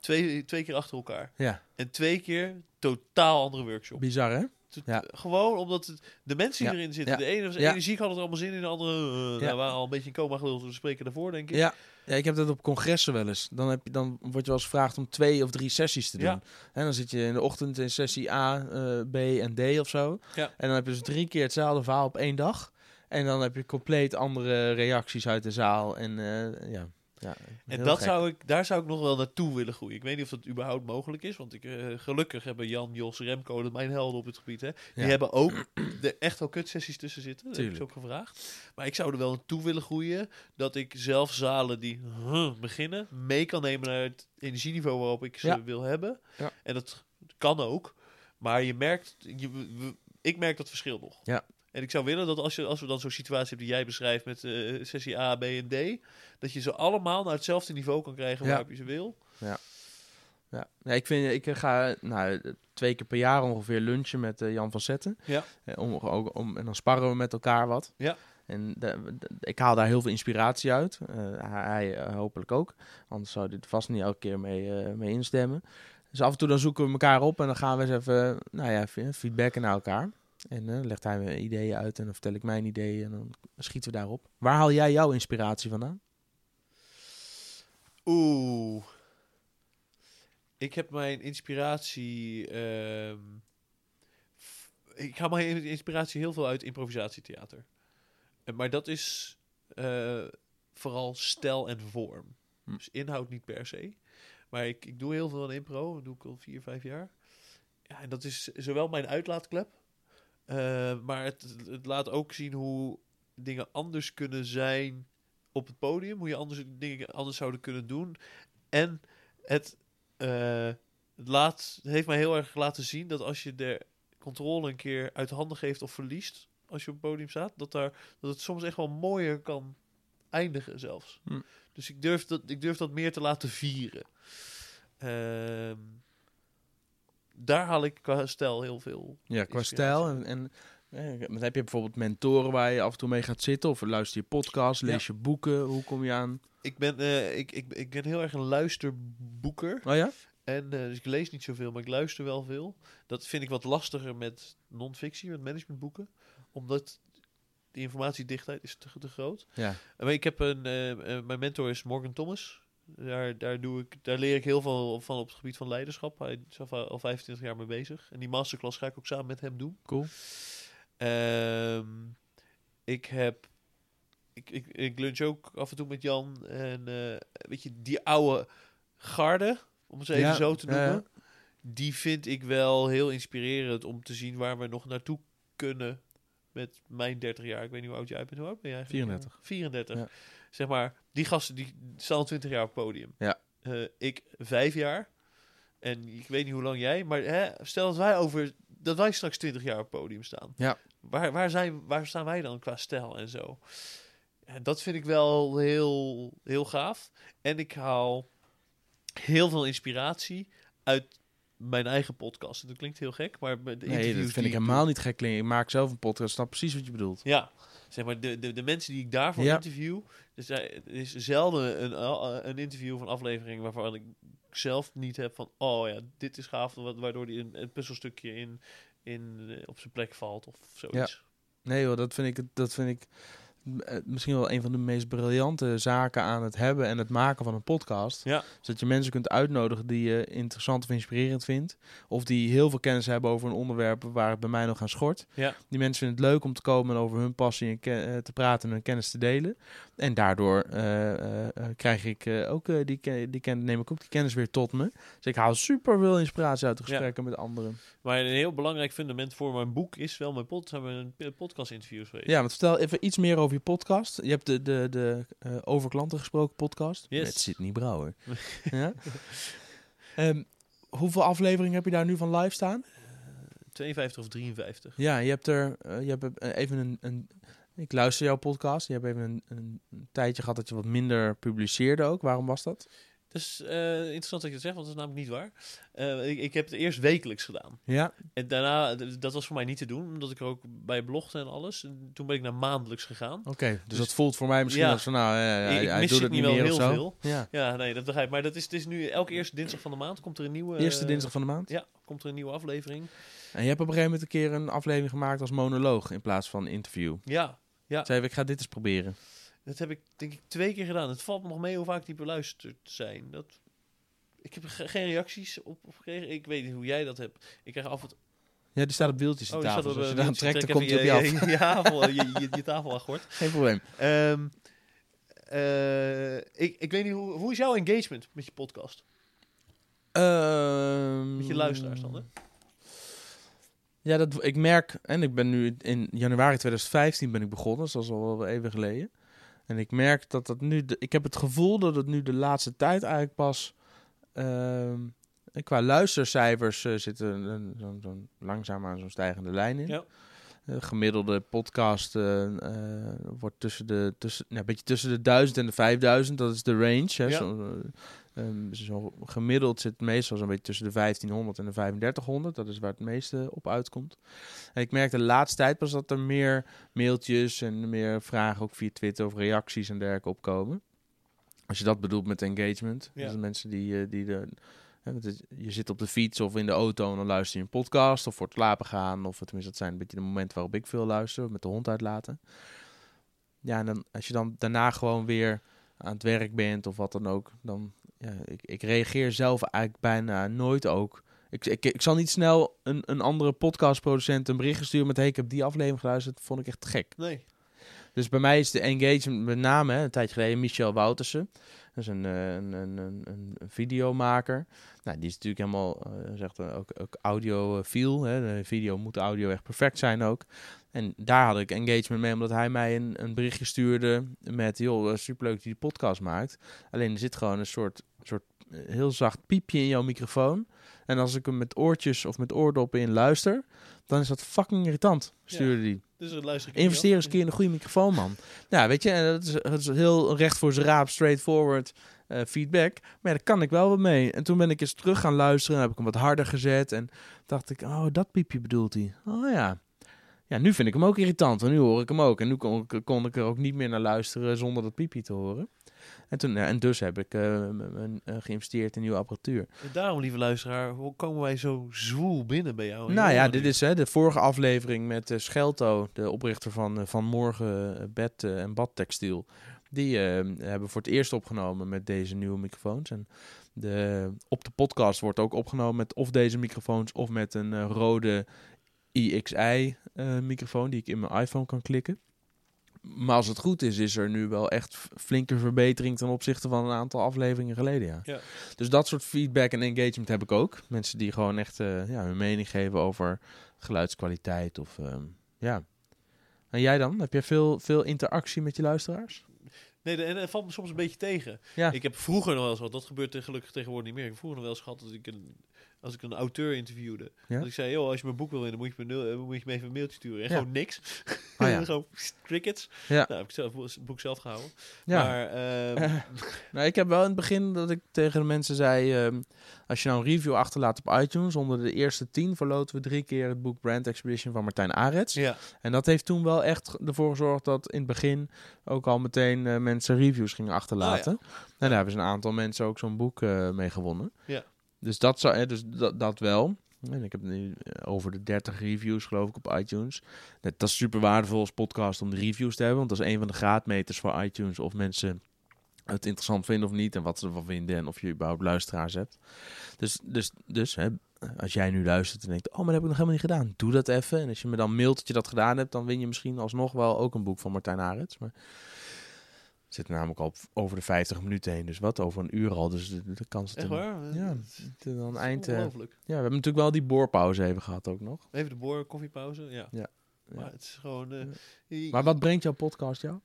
twee, twee keer achter elkaar. Ja, En twee keer totaal andere workshop. bizar hè? Ja. Gewoon omdat het, de mensen die Ja. erin zitten, de ene was Ja. energiek, hadden er allemaal zin in, de andere nou, waren al een beetje in coma geluld. We spreken daarvoor, denk ik. Ja. ja, ik heb dat op congressen wel eens. Dan, heb je, dan word je wel eens gevraagd om twee of drie sessies te doen. En dan zit je in de ochtend in sessie A, eh, B en D of zo. Ja. En dan heb je dus drie keer hetzelfde verhaal op één dag. En dan heb je compleet andere reacties uit de zaal. En eh, ja, ja, En dat gek. zou ik, daar zou ik nog wel naartoe willen groeien. Ik weet niet of dat überhaupt mogelijk is. Want ik, eh, gelukkig hebben Jan, Jos, Remco, dat mijn helden op het gebied. Hè, die Ja. hebben ook er echt wel kutsessies tussen zitten. Dat heb ik ze ook gevraagd. Maar ik zou er wel naartoe willen groeien. Dat ik zelf zalen die huh, beginnen mee kan nemen naar het energieniveau waarop ik ze Ja. wil hebben. En dat kan ook. Maar je merkt, je, ik merk dat verschil nog. Ja. En ik zou willen dat als, je, als we dan zo'n situatie hebben die jij beschrijft met eh, sessie A, B en D, dat je ze allemaal naar hetzelfde niveau kan krijgen Ja. waarop je ze wil. Ja, nee, ik, vind, ik ga nou, twee keer per jaar ongeveer lunchen met eh, Jan van Zetten. Ja. Eh, Om, ook, om, en dan sparren we met elkaar wat. Ja. En de- de- ik haal daar heel veel inspiratie uit. Eh, hij eh, hopelijk ook. Anders zou er vast niet elke keer mee, eh, mee instemmen. Dus af en toe dan zoeken we elkaar op en dan gaan we eens even nou ja, feedbacken naar elkaar. En eh legt hij me ideeën uit en dan vertel ik mijn ideeën en dan schieten we daarop. Waar haal jij jouw inspiratie vandaan? Oeh. Ik heb mijn inspiratie. ehm, ik haal mijn inspiratie heel veel uit improvisatietheater. Eh, Maar dat is eh, vooral stijl en vorm. Hm. Dus inhoud niet per se. Maar ik, ik doe heel veel aan impro. Dat doe ik al vier, vijf jaar. Ja, en dat is zowel mijn uitlaatklep. Eh, maar het, het laat ook zien hoe dingen anders kunnen zijn op het podium. Hoe je anders dingen anders zouden kunnen doen. En het, eh, het, laat, het heeft mij heel erg laten zien dat als je de controle een keer uit handen geeft of verliest, als je op het podium staat, dat, daar, dat het soms echt wel mooier kan eindigen zelfs. Hm. Dus ik durf, dat, ik durf dat meer te laten vieren. Ehm, daar haal ik qua stijl heel veel. Ja, qua stijl. En, en eh, heb je bijvoorbeeld mentoren waar je af en toe mee gaat zitten. Of luister je podcast, lees je boeken. Hoe kom je aan? Ik ben, eh, ik, ik, ik ben heel erg een luisterboeker. Oh ja? En eh, dus ik lees niet zoveel, maar ik luister wel veel. Dat vind ik wat lastiger met non-fictie, met managementboeken. Omdat de informatiedichtheid is te, te groot. Ja. Maar ik heb een, mijn mentor is Morgan Thomas. Daar, daar, doe ik, daar leer ik heel veel van op het gebied van leiderschap. Hij is al, al 25 jaar mee bezig. En die masterclass ga ik ook samen met hem doen. Cool. Ehm, ik heb. Ik, ik, ik lunch ook af en toe met Jan. En eh, weet je, die oude garde, om het even Ja, zo te noemen. Die vind ik wel heel inspirerend om te zien waar we nog naartoe kunnen met mijn 30 jaar. Ik weet niet hoe oud jij bent. Hoe oud ben jij? eigenlijk? 34. 34. Ja. Zeg maar, die gasten die staan al 20 jaar op het podium. Ja. Eh, ik vijf jaar. En ik weet niet hoe lang jij, maar hè, stel dat wij over dat wij straks 20 jaar op het podium staan. Ja. Waar, waar, zijn, waar staan wij dan qua stijl en zo? En dat vind ik wel heel, heel gaaf. En ik haal heel veel inspiratie uit mijn eigen podcast. Dat klinkt heel gek, maar de Nee, dat vind ik helemaal niet gek klinken. Ik maak zelf een podcast, snap precies wat je bedoelt. ja, zeg maar, de, de, de mensen die ik daarvoor Ja. interview. Dus er is zelden een, uh, een interview of een aflevering waarvan ik zelf niet heb van, oh ja, dit is gaaf, wa- waardoor die een, een puzzelstukje in, in, eh, op zijn plek valt of zoiets. Nee hoor, dat vind ik, dat vind ik eh, misschien wel een van de meest briljante zaken aan het hebben en het maken van een podcast. Ja. Zodat je mensen kunt uitnodigen die je interessant of inspirerend vindt. Of die heel veel kennis hebben over een onderwerp waar het bij mij nog aan schort. Ja. Die mensen vinden het leuk om te komen en over hun passie en eh, te praten en hun kennis te delen. En daardoor eh, eh, eh, krijg ik eh, ook eh, die, ken- die ken, neem ik ook die kennis weer tot me. Dus ik haal super veel inspiratie uit de Ja. gesprekken met anderen. Maar een heel belangrijk fundament voor mijn boek is wel mijn pod mijn podcast interviews geweest. Ja, want vertel even iets meer over over je podcast. Je hebt de, de, de eh, Over Klanten Gesproken podcast. Yes. Met Sidney Brouwer. ja? Ehm, hoeveel afleveringen heb je daar nu van live staan? 52 of 53. Ja, je hebt er eh, je hebt eh, even een, een... Ik luister jouw podcast. Je hebt even een, een, een tijdje gehad dat je wat minder publiceerde ook. Waarom was dat? Dat is eh, interessant dat je dat zegt, want dat is namelijk niet waar. Eh, ik, ik heb het eerst wekelijks gedaan. Ja, En daarna, dat was voor mij niet te doen, omdat ik er ook bij blogde en alles. En toen ben ik naar maandelijks gegaan. oké. Dus, Dus- dat voelt voor mij misschien Ja. als van, nou, eh, hij, ik mis doet het het niet wel heel zo. veel. Ja. Ja, nee, dat begrijp ik. Maar dat is, het is nu elke eerste dinsdag van de maand komt er een nieuwe... Eerste eh, dinsdag van de maand. Ja, komt er een nieuwe aflevering. En je hebt op een gegeven moment een keer een aflevering gemaakt als monoloog in plaats van interview. Ja, Ja. Zei ik ga dit eens proberen. Dat heb ik denk ik twee keer gedaan. Het valt me nog mee hoe vaak die beluisterd zijn. Dat... Ik heb ge- geen reacties op, op gekregen. Ik weet niet hoe jij dat hebt. Ik krijg af en toe... Ja, die staat op wieltjes Oh, die die tafel. Dus op, als je eh, dan trekt, trek dan komt hij op je af. Je, je, tafel, je, je, je tafel. Geen probleem. Ehm, eh, ik, ik weet niet, hoe, hoe is jouw engagement met je podcast? Ehm, Met je luisteraars dan, hè? Ja, dat, ik merk, en ik ben nu in januari 2015 ben ik begonnen, dus dat is al wel even geleden. En ik merk dat dat nu, de, ik heb het gevoel dat het nu de laatste tijd eigenlijk pas, ehm, qua luistercijfers eh, zitten een- zo'n langzaam aan zo'n stijgende lijn in. Ja. De gemiddelde podcast eh, eh, wordt tussen de, tussen, ja, een beetje tussen de 1000 en de 5000, dat is de range. Hè, Ja. zo, eh, ehm, zo gemiddeld zit het meestal zo'n beetje tussen de 1500 en de 3500. Dat is waar het meeste op uitkomt. En ik merk de laatste tijd pas dat er meer mailtjes en meer vragen ook via Twitter of reacties en dergelijke opkomen. Als je dat bedoelt met engagement. Ja. Dus mensen die, eh, die de, je zit op de fiets of in de auto en dan luister je een podcast of voor het slapen gaan. Of tenminste, dat zijn een beetje de momenten waarop ik veel luister, met de hond uitlaten. Ja, en dan, als je dan daarna gewoon weer aan het werk bent of wat dan ook, dan ja, ik, ik reageer zelf eigenlijk bijna nooit ook. Ik, ik, ik zal niet snel een, een andere podcastproducent een bericht sturen met hey, ik heb die aflevering geluisterd, dat vond ik echt gek. Nee. Dus bij mij is de engagement met name, hè, een tijdje geleden, Michel Woutersen. Dat is een, eh, een, een, een, een videomaker. Nou, die is natuurlijk helemaal, eh, zegt eh, ook, ook audiofiel. Hè. De video moet audio echt perfect zijn ook. En daar had ik engagement mee, omdat hij mij een, een berichtje stuurde met... joh, eh, superleuk dat je die podcast maakt. Alleen er zit gewoon een soort, soort eh, heel zacht piepje in jouw microfoon. En als ik hem met oortjes of met oordoppen in luister... dan is dat fucking irritant, stuurde die. Dus het luister ik Investeer eens een keer in een goede microfoon, man. Ja, weet je, en dat is, dat is heel recht voor zijn raap, straightforward eh, feedback. Maar ja, daar kan ik wel wat mee. En toen ben ik eens terug gaan luisteren en heb ik hem wat harder gezet. En dacht ik, oh, dat piepje bedoelt hij. Oh ja. Ja, nu vind ik hem ook irritant, want nu hoor ik hem ook. En nu kon, kon ik er ook niet meer naar luisteren zonder dat piepje te horen. En, toen, ja, en dus heb ik eh, eh, geïnvesteerd in nieuwe apparatuur. En daarom, lieve luisteraar, hoe komen wij zo zwoel binnen bij jou? Nou ja, dit is hè, de vorige aflevering met eh, Schelto, de oprichter van, van Morgen eh, Bed en Badtextiel. Die hebben voor het eerst opgenomen met deze nieuwe microfoons. En de, op de podcast wordt ook opgenomen met of deze microfoons of met een rode IXI-microfoon die ik in mijn iPhone kan klikken. Maar als het goed is, is er nu wel echt flinke verbetering ten opzichte van een aantal afleveringen geleden. Ja. Ja. Dus dat soort feedback en engagement heb ik ook. Mensen die gewoon echt eh, ja, hun mening geven over geluidskwaliteit. Of, ehm, ja. En jij dan? Heb jij veel, veel interactie met je luisteraars? Nee, en het valt me soms een beetje tegen. Ja. Ik heb vroeger nog wel eens gehad, dat gebeurt gelukkig tegenwoordig niet meer. Ik heb vroeger nog wel eens gehad dat ik een, als ik een auteur interviewde, Ja? dat ik zei, joh, als je mijn boek wil winnen, moet je me, eh, moet je me even een mailtje sturen. En Ja. gewoon niks. Ah, ja. gewoon crickets. Ja. Nou, heb ik zelf, het boek zelf gehouden. Ja. Maar, ehm, Nou, ik heb wel in het begin dat ik tegen de mensen zei... ehm, als je nou een review achterlaat op iTunes... onder de eerste tien verloten we drie keer het boek Brand Expedition van Martijn Arets. ja, En dat heeft toen wel echt ervoor gezorgd dat in het begin... ook al meteen eh, mensen reviews gingen achterlaten. En daar hebben ze een aantal mensen ook zo'n boek eh, mee gewonnen. Ja. Dus dat, zou, dus dat, dat wel. En ik heb nu eh, over de 30 reviews geloof ik op iTunes. Dat, is super waardevol als podcast om de reviews te hebben. Want dat is een van de graadmeters voor iTunes. Of mensen het interessant vinden of niet. En wat ze ervan vinden. En of je überhaupt luisteraars hebt. Dus, dus, dus hè, als jij nu luistert en denkt... Oh, maar dat heb ik nog helemaal niet gedaan. Doe dat even. En als je me dan mailt dat je dat gedaan hebt... dan win je misschien alsnog wel ook een boek van Martijn Arets. Maar zitten namelijk al over de 50 minuten heen. Dus wat, over een uur al. Dus de, de kans dat er-? Ja, Het is dan eind... eh, ja, we hebben natuurlijk wel die boorpauze even gehad ook nog. Even de boor, koffiepauze, ja. Maar Ja. het is gewoon... eh, Maar wat brengt jouw podcast jou?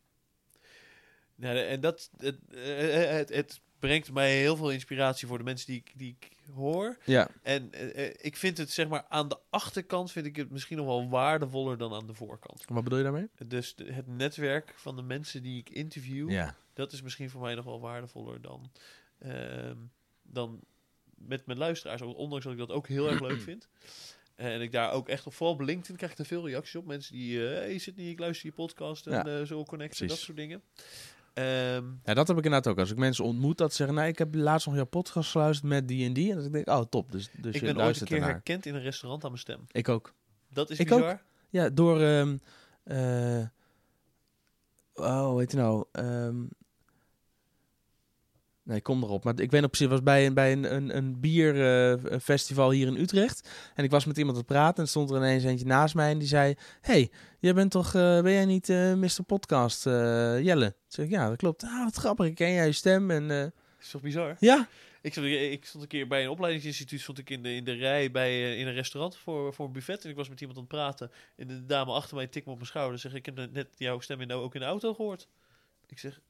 Ja, en dat, het, eh, het, het brengt mij heel veel inspiratie voor de mensen die ik, die ik hoor. Ja. En eh, eh, ik vind het, zeg maar, aan de achterkant vind ik het misschien nog wel waardevoller dan aan de voorkant. Wat bedoel je daarmee? Dus de- het netwerk van de mensen die ik interview, Ja. dat is misschien voor mij nog wel waardevoller dan, ehm, dan met mijn luisteraars. Ondanks dat ik dat ook heel erg leuk vind. En ik daar ook echt op, vooral op LinkedIn krijg ik er veel reacties op. Mensen die, eh hey, zit niet, ik luister je podcast en Ja, zo connecten, dat soort dingen. Ehm, Ja, dat heb ik inderdaad ook. Als ik mensen ontmoet dat ze zeggen, nee, ik heb laatst nog jouw podcast geluisterd met die en die. En ik denk, oh top, dus, dus ik je ben ooit een keer ernaar. herkend in een restaurant aan mijn stem. Ik ook. Dat is Ik bizar. Ja, door, ehm eh, oh, heet hij nou? Ehm, nee, ik kom erop. Maar ik weet nog precies, was bij een, bij een, een, een bierfestival hier in Utrecht. En ik was met iemand aan het praten en stond er ineens eentje naast mij en die zei, hey, jij bent toch, eh, ben jij niet eh Mr. Podcast, eh, Jelle? Toen zei ik, ja, dat klopt. Ah, wat grappig, ik ken jij je stem en is toch bizar? ja. Ik stond, ik stond een keer bij een opleidingsinstituut, stond ik in de, in de rij bij, in een restaurant voor, voor een buffet. En ik was met iemand aan het praten. En de dame achter mij tikte me op mijn schouder. Zeg, ik heb net jouw stem in de, ook in de auto gehoord. Ik zeg,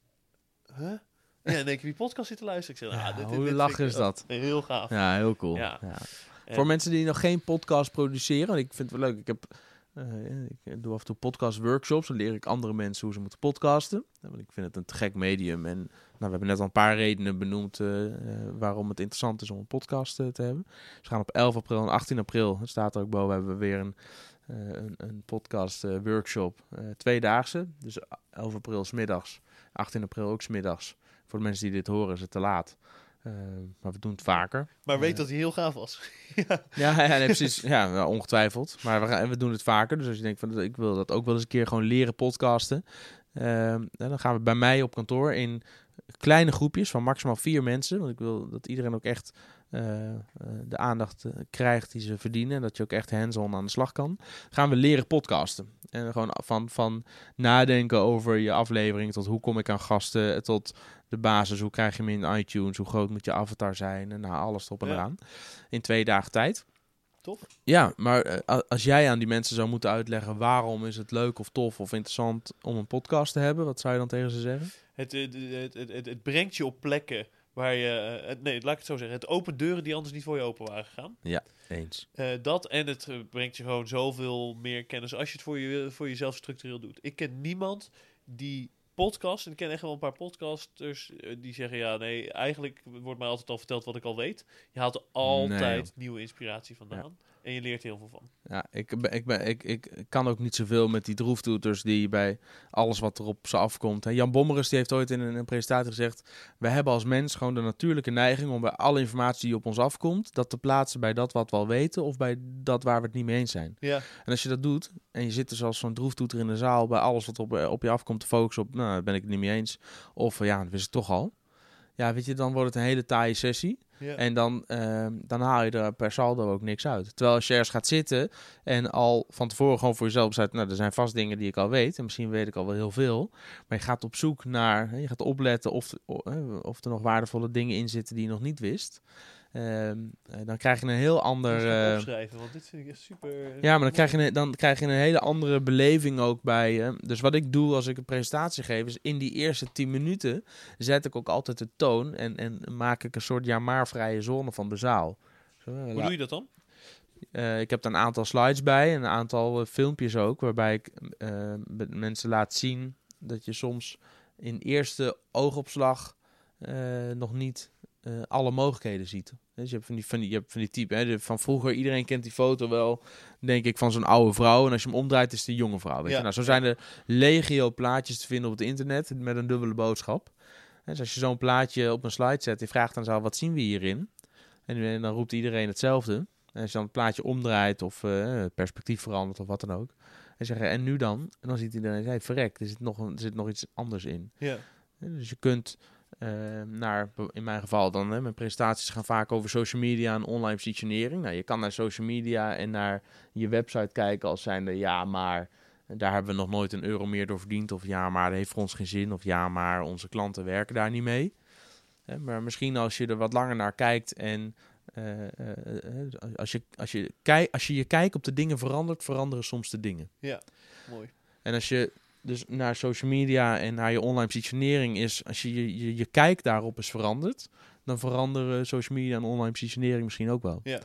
huh? Ja, en ik heb die podcast zitten luisteren. Ik zeg, Ja, dit, dit, hoe dit is dat? Heel gaaf. Ja, heel cool. Ja. Ja. En- Voor mensen die nog geen podcast produceren, want ik vind het wel leuk. Ik, heb, eh, ik doe af en toe podcast workshops. Dan leer ik andere mensen hoe ze moeten podcasten. Want ik vind het een te gek medium. En nou, we hebben net al een paar redenen benoemd eh, eh, waarom het interessant is om een podcast te hebben. Dus we gaan op 11 april en 18 april, het staat er ook boven, hebben we weer een, een, een podcast workshop. tweedaagse. Dus 11 april middags, 18 april ook 's middags. Voor de mensen die dit horen is het te laat. Eh, maar we doen het vaker. Maar weet Ja. dat hij heel gaaf was. Ja, ja nee, precies. Ja, nou, ongetwijfeld. Maar we, gaan, we doen het vaker. Dus als je denkt van ik wil dat ook wel eens een keer gewoon leren podcasten. ehm, dan gaan we bij mij op kantoor in kleine groepjes van maximaal vier mensen. Want ik wil dat iedereen ook echt eh, eh, de aandacht eh, krijgt die ze verdienen. En dat je ook echt hands-on aan de slag kan. Gaan we leren podcasten. En gewoon van, van nadenken over je aflevering tot hoe kom ik aan gasten. Tot de basis, hoe krijg je hem in iTunes. Hoe groot moet je avatar zijn. En nou, alles erop en Ja. eraan. In twee dagen tijd. Tof. Ja, maar eh, als jij aan die mensen zou moeten uitleggen waarom is het leuk of tof of interessant om een podcast te hebben, wat zou je dan tegen ze zeggen? Het, het, het, het, het, het brengt je op plekken waar je... eh, het- nee, laat ik het zo zeggen. Het opent deuren die anders niet voor je open waren gegaan. Eens. Eh, dat en het eh, brengt je gewoon zoveel meer kennis als je het voor, je, voor jezelf structureel doet. Ik ken niemand die podcast, en ik ken echt wel een paar podcasters eh, die zeggen, ja nee, eigenlijk wordt mij altijd al verteld wat ik al weet. Je haalt er altijd nieuwe inspiratie vandaan en je leert er heel veel van. Ja, ik, ben, ik, ben, ik, ik kan ook niet zoveel met die droeftoeters die bij alles wat er op ze afkomt. Hè. Jan Bommeres die heeft ooit in een, een presentatie gezegd, we hebben als mens gewoon de natuurlijke neiging om bij alle informatie die op ons afkomt, dat te plaatsen bij dat wat we al weten of bij dat waar we het niet mee eens zijn. Ja, En als je dat doet en je zit dus als zo'n droeftoeter in de zaal bij alles wat op, op je afkomt te focussen op, nou, ben ik het niet mee eens. Of eh, ja, dat wist ik toch al. Ja, weet je, dan wordt het een hele taaie sessie. ja. En dan, ehm, dan haal je er per saldo ook niks uit. Terwijl als je ergens gaat zitten en al van tevoren gewoon voor jezelf besluit, nou, er zijn vast dingen die ik al weet. En misschien weet ik al wel heel veel. Maar je gaat op zoek naar, je gaat opletten of, hè, of er nog waardevolle dingen in zitten die je nog niet wist. Ehm, eh, dan krijg je een heel ander... Eh, opschrijven, want dit vind ik echt super... ja, maar dan krijg, je een, dan krijg je een hele andere beleving ook bij je. Dus wat ik doe als ik een presentatie geef, is in die eerste 10 minuten zet ik ook altijd de toon en, en maak ik een soort ja-maar-vrije zone van de zaal. Zo, eh, Hoe doe je dat dan? eh, ik heb er een aantal slides bij en een aantal eh, filmpjes ook, waarbij ik eh, mensen laat zien dat je soms in eerste oogopslag eh, nog niet eh, alle mogelijkheden ziet. Dus je hebt van die, van die, je hebt van die type, hè, de- van vroeger, iedereen kent die foto wel, denk ik, van zo'n oude vrouw. En als je hem omdraait, is het een jonge vrouw. Weet Ja. je? Nou, zo zijn er legio plaatjes te vinden op het internet met een dubbele boodschap. Dus als je zo'n plaatje op een slide zet, die vraagt dan zo, wat zien we hierin? En, eh, dan roept iedereen hetzelfde. En als je dan het plaatje omdraait of eh, perspectief verandert of wat dan ook. En zeggen, en nu dan? En dan ziet iedereen, hey, verrekt, er zit, nog een, er zit nog iets anders in. Ja. Dus je kunt eh, naar, in mijn geval dan, hè, mijn presentaties gaan vaak over social media en online positionering. Nou, je kan naar social media en naar je website kijken als zijnde, ja, maar daar hebben we nog nooit een euro meer door verdiend. Of ja, maar dat heeft voor ons geen zin. Of ja, maar onze klanten werken daar niet mee. Hè, maar misschien als je er wat langer naar kijkt en eh, eh, eh, als, je, als, je kijk, als je je kijk op de dingen verandert, veranderen soms de dingen. Ja. mooi. En als je dus naar social media en naar je online positionering is, als je je, je, je kijk daarop is veranderd, dan veranderen social media en online positionering misschien ook wel. Ja.